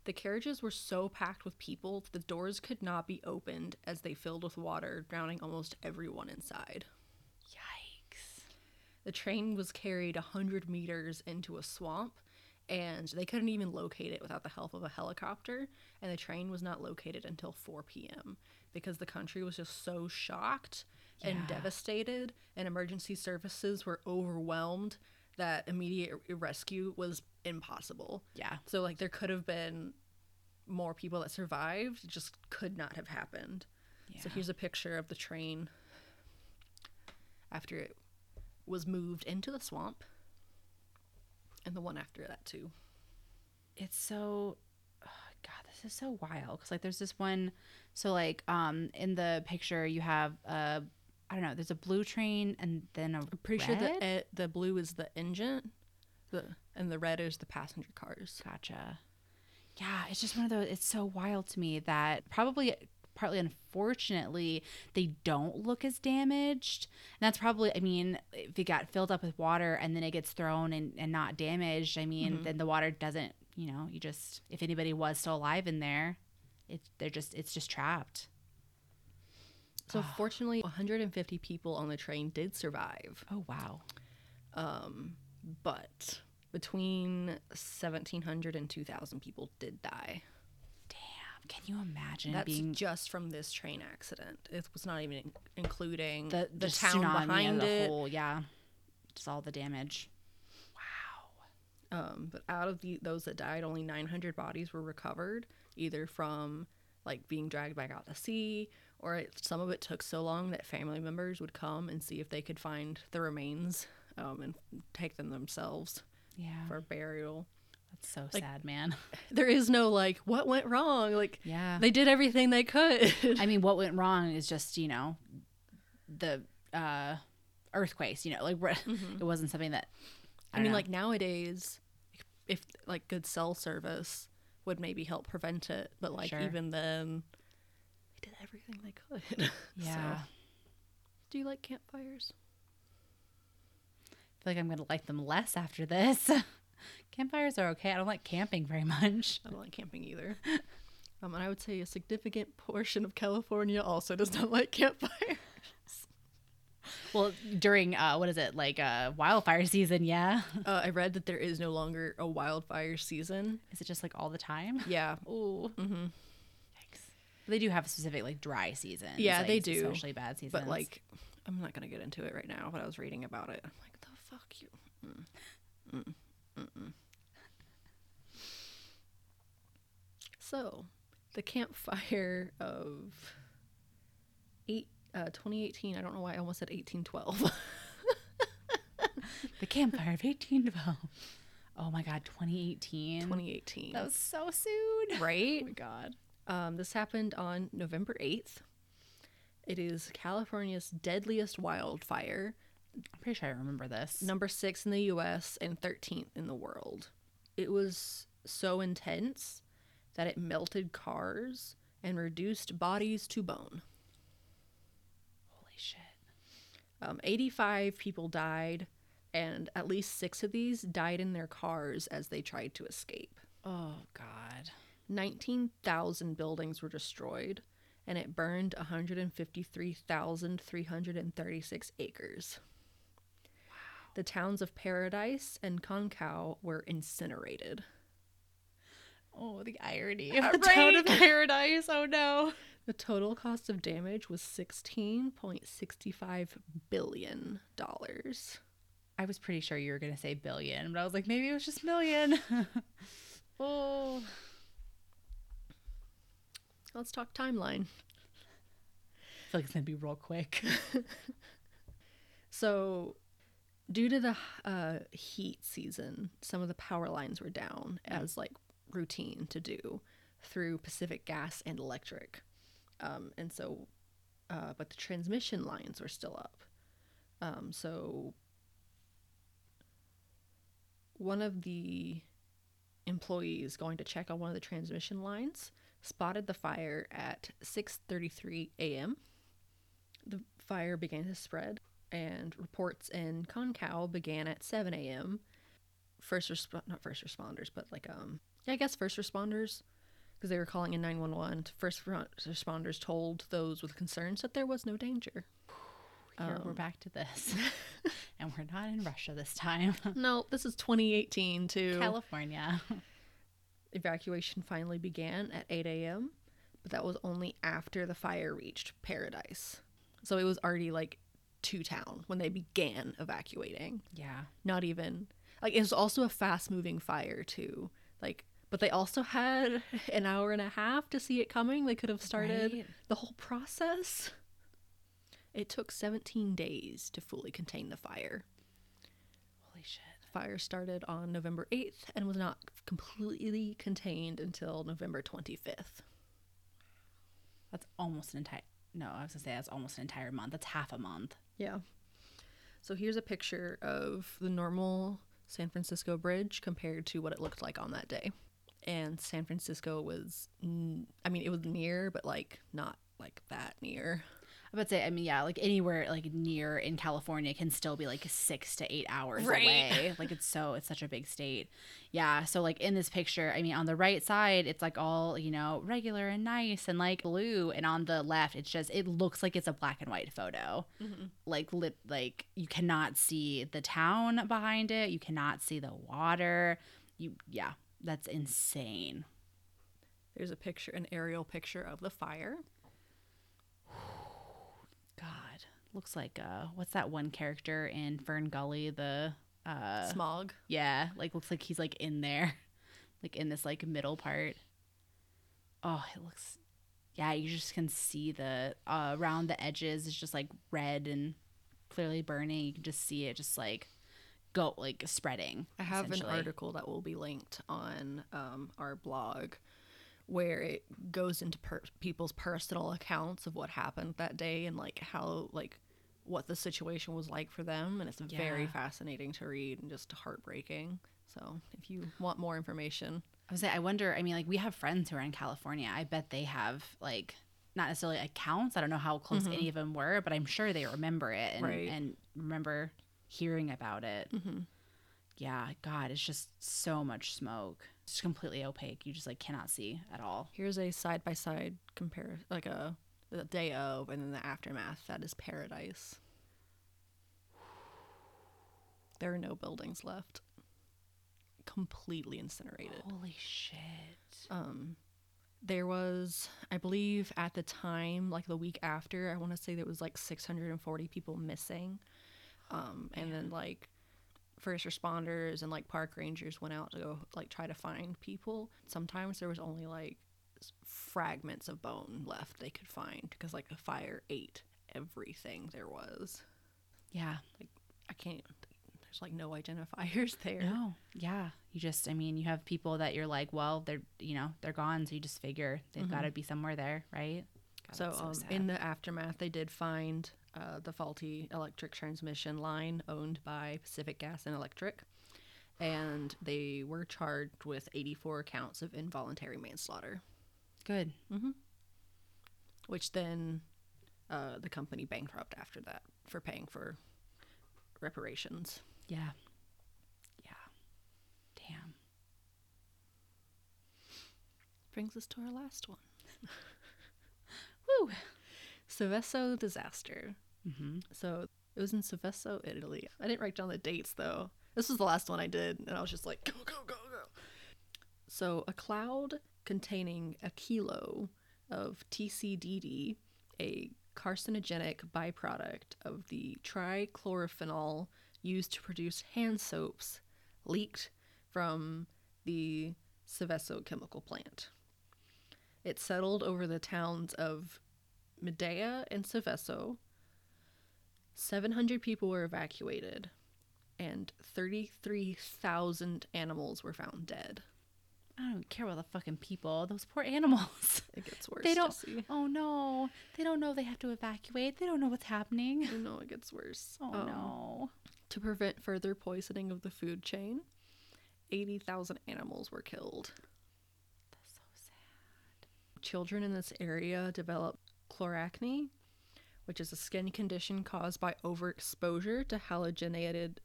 The carriages were so packed with people that the doors could not be opened as they filled with water, drowning almost everyone inside. Yikes. The train was carried 100 meters into a swamp, and they couldn't even locate it without the help of a helicopter. And the train was not located until 4 p.m. because the country was just so shocked and devastated, and emergency services were overwhelmed that immediate rescue was impossible. Yeah. So like there could have been more people that survived, it just could not have happened. Yeah. So here's a picture of the train after it was moved into the swamp. And the one after that too. it's so oh, god this is so wild because like there's this one so like um in the picture you have uh i don't know there's a blue train and then a I'm pretty red? sure the e- the blue is the engine, the and the red is the passenger cars. gotcha yeah it's just one of those it's so wild to me that probably partly unfortunately they don't look as damaged and that's probably i mean if it got filled up with water and then it gets thrown and, and not damaged i mean mm-hmm. then the water doesn't you know you just if anybody was still alive in there it they're just it's just trapped So Ah. fortunately, 150 people on the train did survive. oh wow Um, but between 1700 and 2000 people did die. damn can you imagine That's being just from this train accident. It was not even in- including the, the, the town behind the it. whole yeah just all the damage Wow. Um, but out of the, those that died, only 900 bodies were recovered, either from like being dragged back out to sea, or it, some of it took so long that family members would come and see if they could find the remains um, and take them themselves yeah for burial. that's so like- sad man There is no like what went wrong. Like yeah they did everything they could. I mean, what went wrong is just you know, the uh, earthquakes. You know, like we're- it wasn't something that. I, I, mean, know. like nowadays, if like good cell service would maybe help prevent it, but like Sure. even then, did everything they could. yeah, So, do you like campfires? I feel like I'm gonna like them less after this. Campfires are okay. I don't like camping very much. I don't like camping either. Um, and I would say a significant portion of California also does not like campfires. Well, during uh, what is it like uh, wildfire season? Yeah, Uh, I read that there is no longer a wildfire season. is it just like all the time? Yeah. Ooh, hmm yikes. They do have a specific like dry season. Yeah, they do. especially bad seasons. But like, I'm not gonna get into it right now. But I was reading about it. I'm like, the fuck you. Mm. Mm. Mm-mm. So, the campfire of eight, uh, 2018. I don't know why I almost said 1812. the campfire of 1812. Oh my god, 2018. 2018. That was so soon. right. Oh my god. Um, this happened on November 8th. It is California's deadliest wildfire, I'm pretty sure I remember this. number six in the US and 13th in the world. It was so intense that it melted cars and reduced bodies to bone. Holy shit. Um, 85 people died, and at least six of these died in their cars as they tried to escape. Oh god. 19,000 buildings were destroyed, and it burned 153,336 acres. The towns of Paradise and Concow were incinerated. Oh, the irony of the town of paradise. Oh no. The total cost of damage was $16.65 billion. I was pretty sure you were gonna say billion, but I was like, maybe it was just million. oh. Let's talk timeline. I feel like it's gonna be real quick. So, due to the uh, heat season, some of the power lines were down as like routine to do through Pacific Gas and Electric, um, and so, uh, but the transmission lines were still up. Um, so, one of the employees going to check on one of the transmission lines spotted the fire at 6:33 a.m. The fire began to spread and reports in Concow began at 7 a.m. First resp- not first responders, but like um, yeah, I guess first responders, because they were calling in 911. First responders told those with concerns that there was no danger. Here we're Um, back to this, and we're not in Russia this time. No, this is 2018 too. California. Evacuation finally began at 8 a.m., but that was only after the fire reached Paradise. So it was already like to town when they began evacuating. Yeah. Not even like it was also a fast moving fire too. Like but they also had an hour and a half to see it coming. They could have started Right. the whole process. It took 17 days to fully contain the fire. Holy shit. Fire started on November 8th and was not completely contained until November 25th. That's almost an entire. No, I was gonna say that's almost an entire month. That's half a month. Yeah. So here's a picture of the normal San Francisco bridge compared to what it looked like on that day. And San Francisco was, n- I mean, it was near, but like not like that near. I would say, I mean, yeah, like anywhere like near in California can still be like six to eight hours Right. away. Like it's so it's such a big state. Yeah. So like in this picture, I mean, on the right side, it's like all you know regular and nice and like blue, and on the left, it's just it looks like it's a black and white photo. Mm-hmm. Like lit, like you cannot see the town behind it. You cannot see the water. You yeah, that's insane. There's a picture, an aerial picture of the fire. God, looks like uh, what's that one character in Fern Gully? The uh, Smog. Yeah, like looks like he's like in there, like in this like middle part. Oh, it looks. Yeah, you just can see the uh, around the edges. It's just like red and clearly burning. You can just see it, just like go like spreading. I have an article that will be linked on um, our blog where it goes into per- people's personal accounts of what happened that day and like how like what the situation was like for them and it's very fascinating to read and just heartbreaking so if you want more information I was say, I wonder. I mean, like we have friends who are in California. I bet they have like not necessarily accounts. I don't know how close any mm-hmm. of them were, but I'm sure they remember it and, Right. and remember hearing about it. Mm-hmm. Yeah, God, it's just so much smoke. It's completely opaque. You just like cannot see at all. here's a side by side compare like a the day of and then the aftermath. That is paradise. There are no buildings left. Completely incinerated. Holy shit. um there was i believe at the time like the week after i want to say there was like 640 people missing. Um and then like first responders and like park rangers went out to go like try to find people. Sometimes there was only like fragments of bone left they could find because like the fire ate everything there was Yeah. Like i can't there's like no identifiers there No. Yeah. You just, I mean, you have people that you're like, well, they're, you know, they're gone. So you just figure they've got to be somewhere there, right? God, So, that's um, in the aftermath, they did find uh, the faulty electric transmission line owned by Pacific Gas and Electric, and they were charged with 84 counts of involuntary manslaughter, good. which then uh, the company bankrupt after that for paying for reparations. Yeah. Yeah. Damn. Brings us to our last one. Woo. Seveso disaster. Mm-hmm. So it was in Seveso, Italy. I didn't write down the dates though. This was the last one I did, and I was just like, go, go, go, go. So a cloud containing a kilo of TCDD, a carcinogenic byproduct of the trichlorophenol used to produce hand soaps, leaked from the Seveso chemical plant. It settled over the towns of Meda and Seveso, 700 people were evacuated, and 33,000 animals were found dead. I don't care about the fucking people. Those poor animals. It gets worse. They don't. Jesse. Oh no. They don't know they have to evacuate. They don't know what's happening. I know it gets worse. Oh Um, no. To prevent further poisoning of the food chain, 80,000 animals were killed. That's so sad. Children in this area develop chloracne, which is a skin condition caused by overexposure to halogenated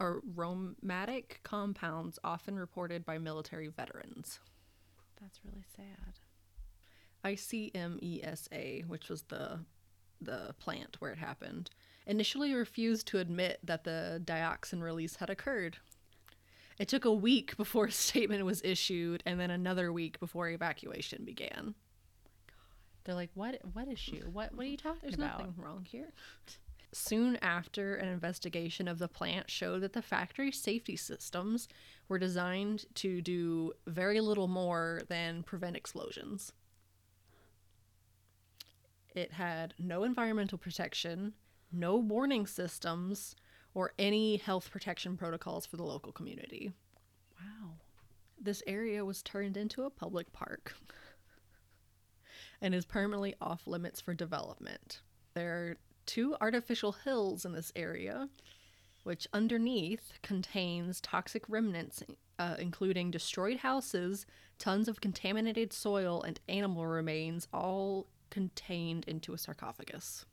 aromatic compounds often reported by military veterans. That's really sad. ICMESA, E which was the the plant where it happened, initially refused to admit that the dioxin release had occurred. It took a week before a statement was issued and then another week before evacuation began. They're like, what? What issue? What? What are you talking There's about? There's nothing wrong here. Soon after, an investigation of the plant showed that the factory safety systems were designed to do very little more than prevent explosions. It had no environmental protection, no warning systems, or any health protection protocols for the local community. Wow. This area was turned into a public park and is permanently off limits for development. There are two artificial hills in this area, which underneath contains toxic remnants, uh, including destroyed houses, tons of contaminated soil, and animal remains, all contained into a sarcophagus.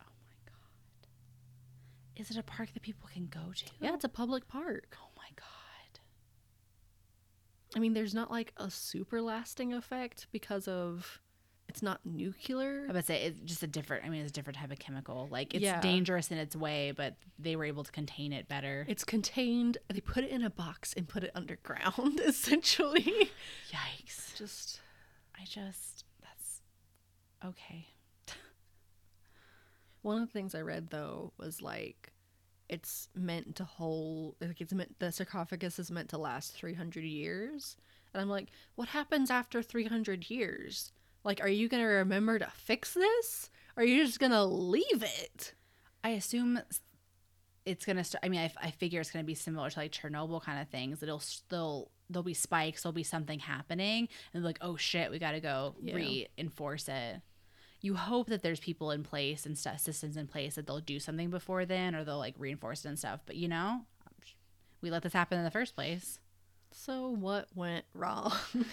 Oh my god. Is it a park that people can go to? Yeah, it's a public park. Oh my god. I mean, there's not like a super lasting effect because of it's not nuclear. I would say it's just a different. I mean, it's a different type of chemical. Like it's Yeah. dangerous in its way, but they were able to contain it better. It's contained. They put it in a box and put it underground, essentially. Yikes! Just I just that's okay. one of the things I read though was like it's meant to hold like it's meant the sarcophagus is meant to last 300 years and i'm like what happens after 300 years like are you gonna remember to fix this or are you just gonna leave it I assume it's gonna start. I mean, I, I figure it's gonna be similar to like Chernobyl kind of things. It'll still there'll be spikes. There'll be something happening, and like, oh shit, we gotta go Yeah. reinforce it. You hope that there's people in place and stuff, systems in place that they'll do something before then, or they'll like reinforce it and stuff. But you know, we let this happen in the first place. So, what went wrong?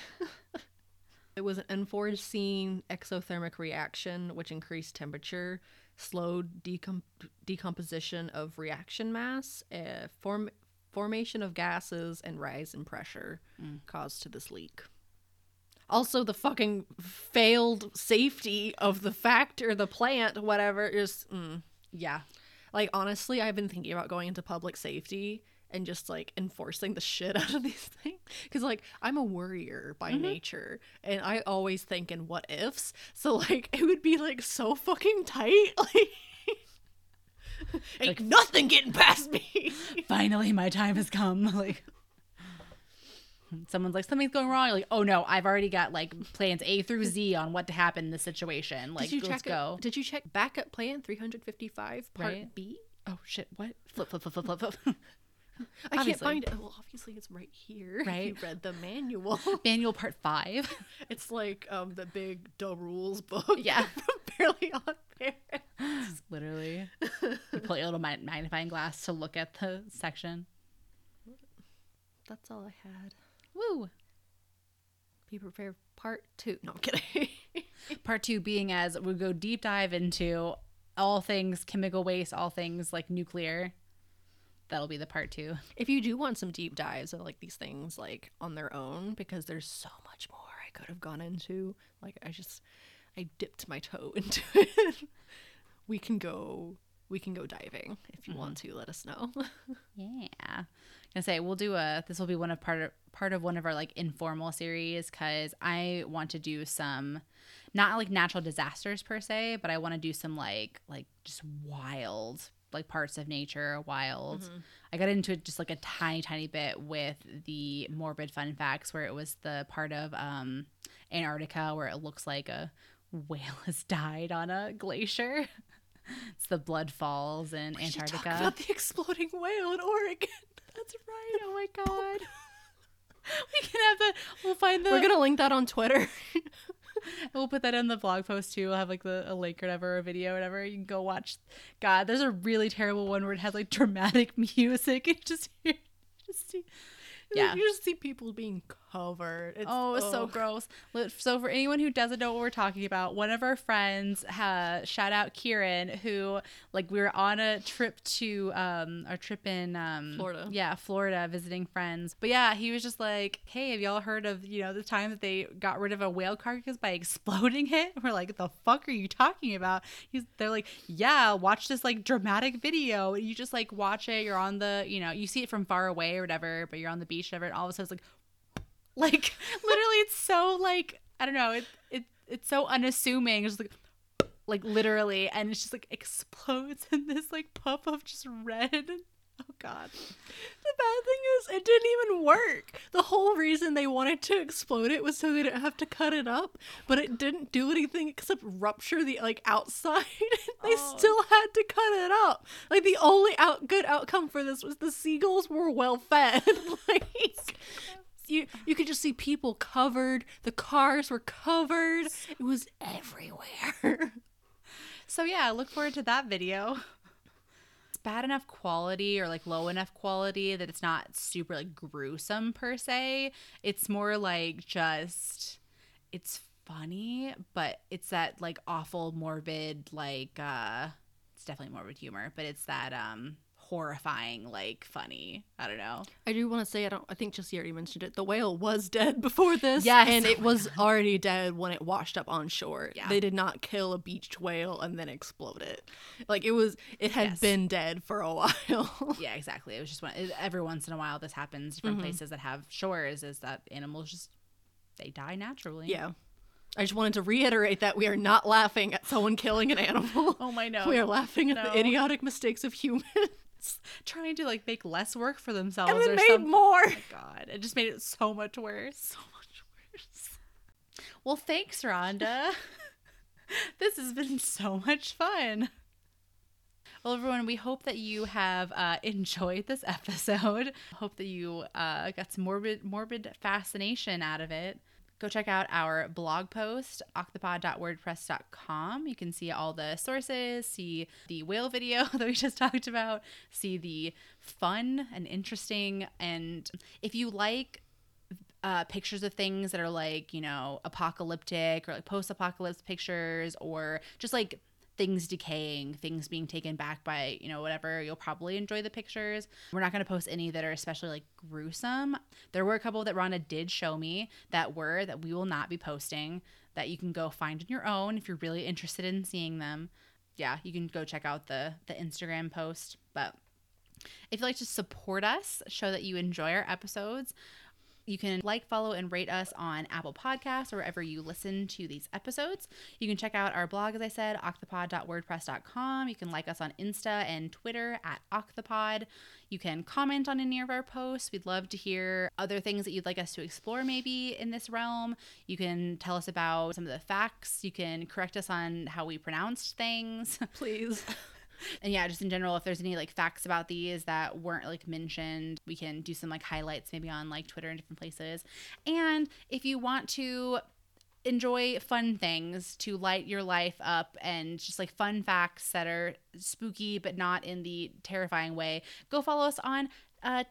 it was an unforeseen exothermic reaction, which increased temperature, slowed decom- decomposition of reaction mass, uh, form- formation of gases, and rise in pressure caused to this leak. Also, the fucking failed safety of the factor, the plant, whatever, is. Mm. Yeah, Like honestly, I've been thinking about going into public safety and just like enforcing the shit out of these things because like I'm a worrier by mm-hmm. nature and I always think in what ifs. So like it would be like so fucking tight. Like ain't nothing getting past me. finally my time has come. Like. Someone's like something's going wrong. You're like, oh no, I've already got like plans A through Z on what to happen in this situation. Like, did you let's check go. It? Did you check backup plan 355 part Right. B? Oh shit! What? Flip, flip, flip, flip, flip, flip. I can't find it. Well, obviously it's right here. Right. You read the manual. Manual part five. It's like um the big the rules book. Yeah. Barely on Parents. Literally, you pull your little magnifying glass to look at the section. That's all I had. Woo! Be prepared. Part two. No, I'm kidding. Part two being as we go deep dive into all things chemical waste, all things like nuclear. That'll be the part two. if you do want some deep dives of like these things like on their own, because there's so much more I could have gone into. Like I just I dipped my toe into it. we can go we can go diving if you want mm-hmm. to. Let us know. Yeah. i'm gonna say we'll do a this will be one of part of part of one of our like informal series because I want to do some not like natural disasters per se, but I want to do some like like just wild like parts of nature, wild. I got into it just like a tiny tiny bit with the morbid fun facts where it was the part of um Antarctica where it looks like a whale has died on a glacier. it's the Blood Falls in We Antarctica. About the exploding whale in Oregon. That's right. Oh my god. we can have the we'll find the We're gonna link that on Twitter. we'll put that in the blog post too. We'll have like the a link or whatever a video or whatever. You can go watch. God there's a really terrible one where it has like dramatic music. And just hear just see. Yeah. You just see people being covered. It's, Oh, it's so gross. So, for anyone who doesn't know what we're talking about, one of our friends, uh, shout out Kieran, who like we were on a trip to um our trip in um Florida. Yeah, Florida, visiting friends. But yeah, he was just like, "Hey, have y'all heard of you know the time that they got rid of a whale carcass by exploding it?" We're like, "The fuck are you talking about?" He's they're like, "Yeah, watch this like dramatic video. You just like watch it. You're on the you know you see it from far away or whatever, but you're on the beach, whatever, and all of a sudden it's like." Like literally it's so like i don't know it, it it's so unassuming it's like like literally, and it just like explodes in this like puff of just red. Oh god. The bad thing is, it didn't even work. The whole reason they wanted to explode it was so they didn't have to cut it up, but it didn't do anything except rupture the like outside. they Oh. still had to cut it up. Like the only out good outcome for this was the seagulls were well fed. like you, you could just see people covered. The cars were covered. It was everywhere. So yeah, I look forward to that video. It's bad enough quality or like low enough quality that it's not super like gruesome per se. It's more like just it's funny, but it's that like awful morbid like uh it's definitely morbid humor, but it's that um horrifying like funny. I don't know. I do want to say I don't. I think Jesse already mentioned it. The whale was dead before this. Yes. and Oh it was already dead when it washed up on shore. Yeah. they did not kill a beached whale and then explode it. Like it was. It had Yes. been dead for a while. Yeah, exactly. It was just one it, every once in a while this happens from mm-hmm. places that have shores is that animals just they die naturally. yeah. I just wanted to reiterate that we are not laughing at someone killing an animal. Oh my no. We are laughing at No. the idiotic mistakes of humans. Trying to like make less work for themselves and or made something. more. Oh my god, it just made it so much worse. So much worse. Well, thanks, Rhonda. this has been so much fun. Well, everyone, we hope that you have uh, enjoyed this episode. Hope that you uh, got some morbid, morbid fascination out of it. Go check out our blog post, octopod.wordpress.com. You can see all the sources, see the whale video that we just talked about, see the fun and interesting. And if you like uh, pictures of things that are like, you know, apocalyptic or like post apocalypse pictures or just like things decaying, things being taken back by, you know, whatever, you'll probably enjoy the pictures. We're not going to post any that are especially like gruesome. There were a couple that Rhonda did show me that were that we will not be posting that you can go find on your own if you're really interested in seeing them. Yeah, you can go check out the the Instagram post, but if you'd like to support us, show that you enjoy our episodes, you can like, follow, and rate us on Apple Podcasts or wherever you listen to these episodes. You can check out our blog, as I said, octopod.wordpress.com. You can like us on Insta and Twitter at octopod. You can comment on any of our posts. We'd love to hear other things that you'd like us to explore, maybe in this realm. You can tell us about some of the facts. You can correct us on how we pronounced things. Please. and yeah, just in general, if there's any like facts about these that weren't like mentioned, we can do some like highlights maybe on like Twitter and different places. And if you want to enjoy fun things to light your life up and just like fun facts that are spooky but not in the terrifying way, go follow us on uh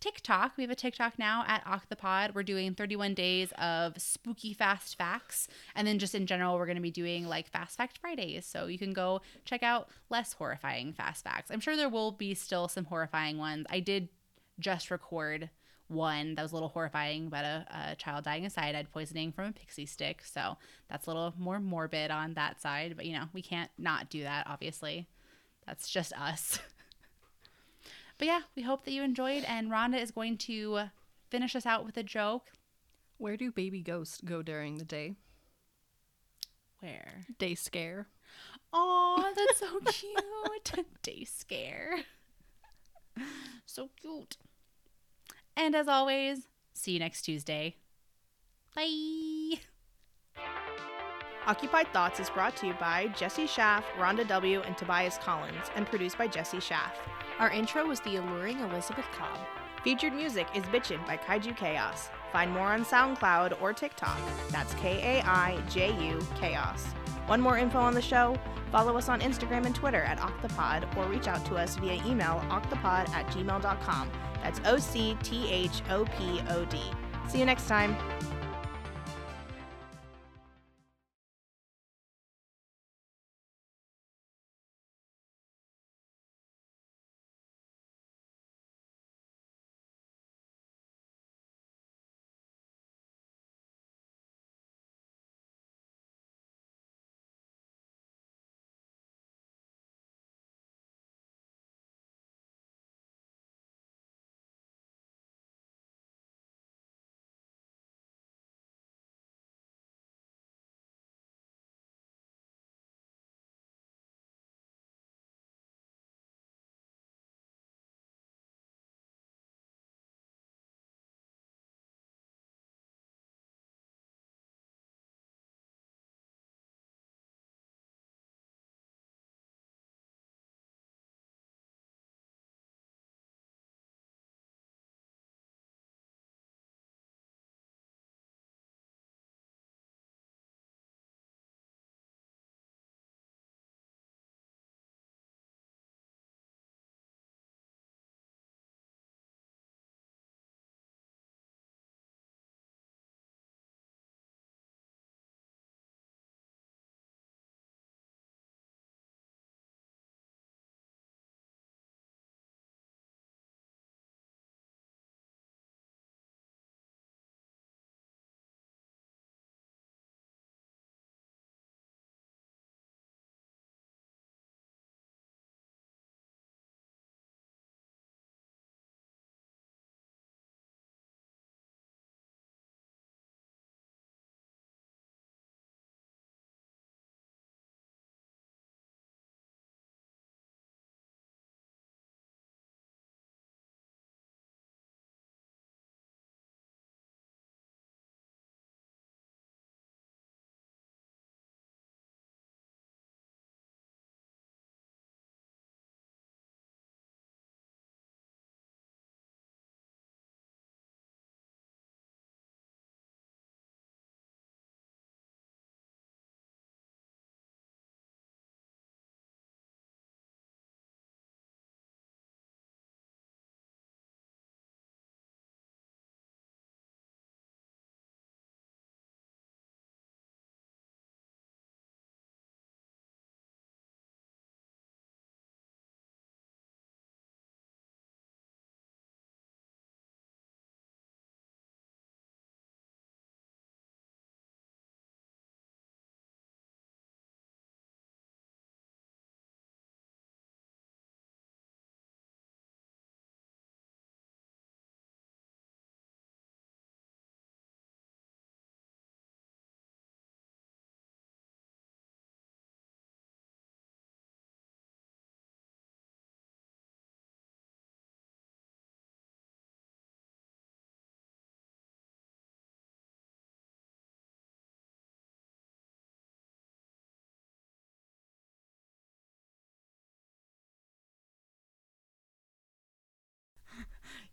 TikTok. We have a TikTok now at Octopod. We're doing 31 days of spooky fast facts. And then just in general, we're going to be doing like Fast Fact Fridays. So you can go check out less horrifying fast facts. I'm sure there will be still some horrifying ones. I did just record one that was a little horrifying about a, a child dying of cyanide poisoning from a pixie stick. So that's a little more morbid on that side. But you know, we can't not do that, obviously. That's just us. But yeah, we hope that you enjoyed. And Rhonda is going to finish us out with a joke. Where do baby ghosts go during the day? Where? Day scare. Oh, that's so cute. Day scare. So cute. And as always, see you next Tuesday. Bye. Occupied Thoughts is brought to you by Jesse Schaff, Rhonda W., and Tobias Collins, and produced by Jesse Schaff. Our intro was the alluring Elizabeth Cobb. Featured music is Bitchin' by Kaiju Chaos. Find more on SoundCloud or TikTok. That's K A I J U Chaos. One more info on the show? Follow us on Instagram and Twitter at Octopod or reach out to us via email octopod at gmail.com. That's O C T H O P O D. See you next time.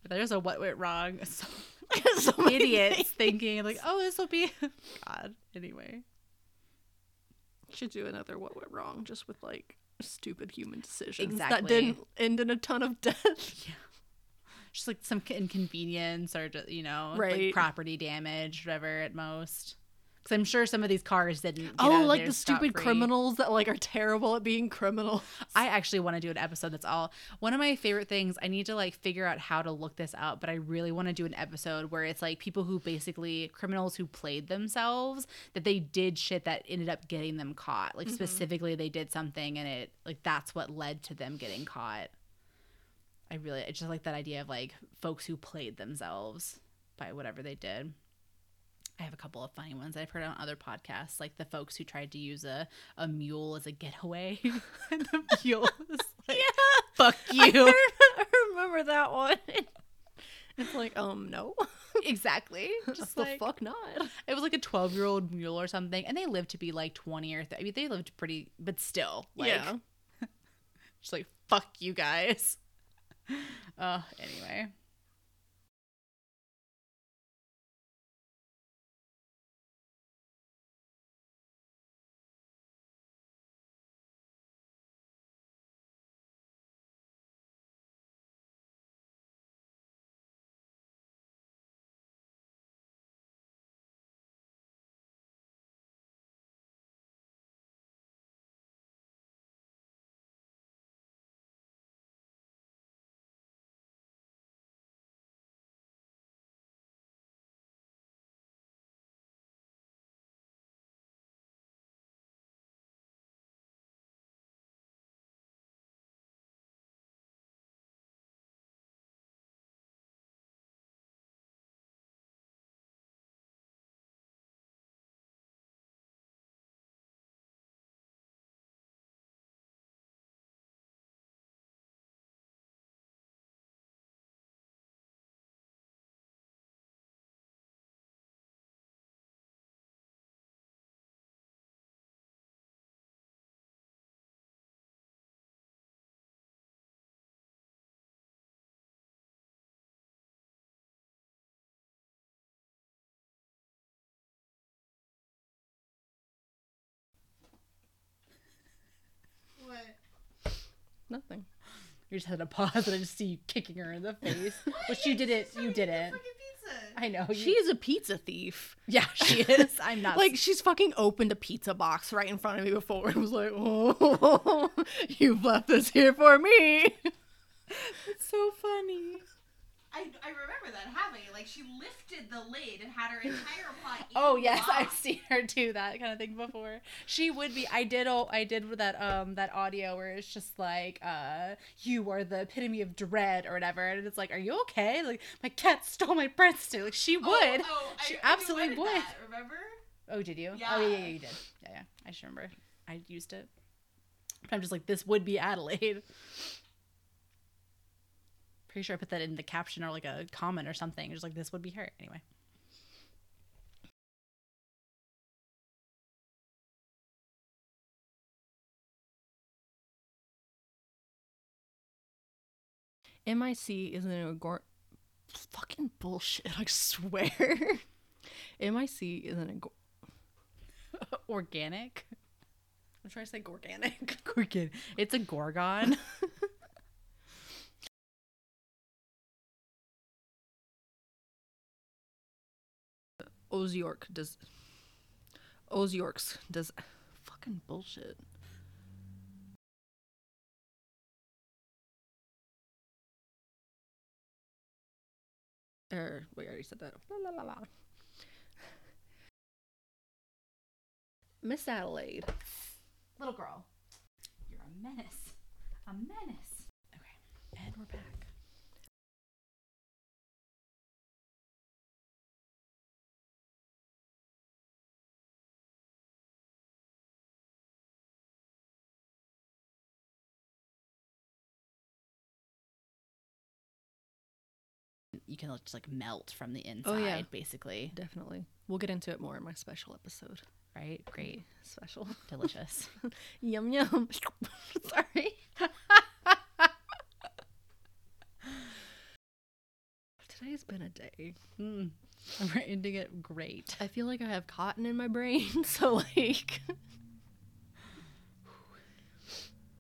There's a what went wrong. So so idiots things. thinking like, oh, this will be God. Anyway, should do another what went wrong just with like stupid human decisions that didn't end in a ton of death. Yeah. just like some inconvenience or you know, Right. like property damage, whatever at most. Because I'm sure some of these cars didn't. Get out oh, like the stupid scot-free. criminals that like are terrible at being criminals. I actually want to do an episode that's all one of my favorite things. I need to like figure out how to look this up, but I really want to do an episode where it's like people who basically criminals who played themselves that they did shit that ended up getting them caught. Like mm-hmm. specifically they did something and it like that's what led to them getting caught. I really I just like that idea of like folks who played themselves by whatever they did. I have a couple of funny ones I've heard on other podcasts, like the folks who tried to use a, a mule as a getaway. and the mule was like, fuck I, you. I remember that one. It's like, um, no. exactly. Just Just the like, fuck not. it was like a 12 year old mule or something. And they lived to be like 20 or 30. I mean, they lived pretty, but still. Like, yeah. just like, fuck you guys. Uh, anyway. Nothing. You just had a pause and I just see you kicking her in the face. Which you didn't. You didn't. I know. You, She is a pizza thief. yeah, she is. I'm not. Like she's fucking opened a pizza box right in front of me before and was like, "Oh, you've left this here for me." it's so funny. I, I remember that happening. Like she lifted the lid and had her entire pot. Oh yes, box. I've seen her do that kind of thing before. She would be. I did. Oh, I did that um that audio where it's just like uh you are the epitome of dread or whatever, and it's like, are you okay? Like my cat stole my breadstick. Like she would. Oh, oh, she I- I absolutely duetted would. that, remember? Oh, did you? Yeah. Oh yeah, yeah, you did. Yeah, yeah. I just remember. I used it. But I'm just like, this would be Adelaide. Pretty sure I put that in the caption or like a comment or something. Just like this would be her. Anyway. MIC is an a gor- fucking bullshit. I swear. MIC is an a. Go- Organic. I'm trying to say organic. It's a gorgon. Oz York does. Ozyorsk does. Fucking bullshit. Er, wait, I already said that. La, la, la, la. Miss Adelaide. Little girl. You're a menace. A menace. Okay. And we're back. You can just like melt from the inside, Oh, yeah. basically. Definitely. We'll get into it more in my special episode. Right? Great. Special. Delicious. yum yum. Sorry. Today's been a day. We're ending it great. I feel like I have cotton in my brain, so like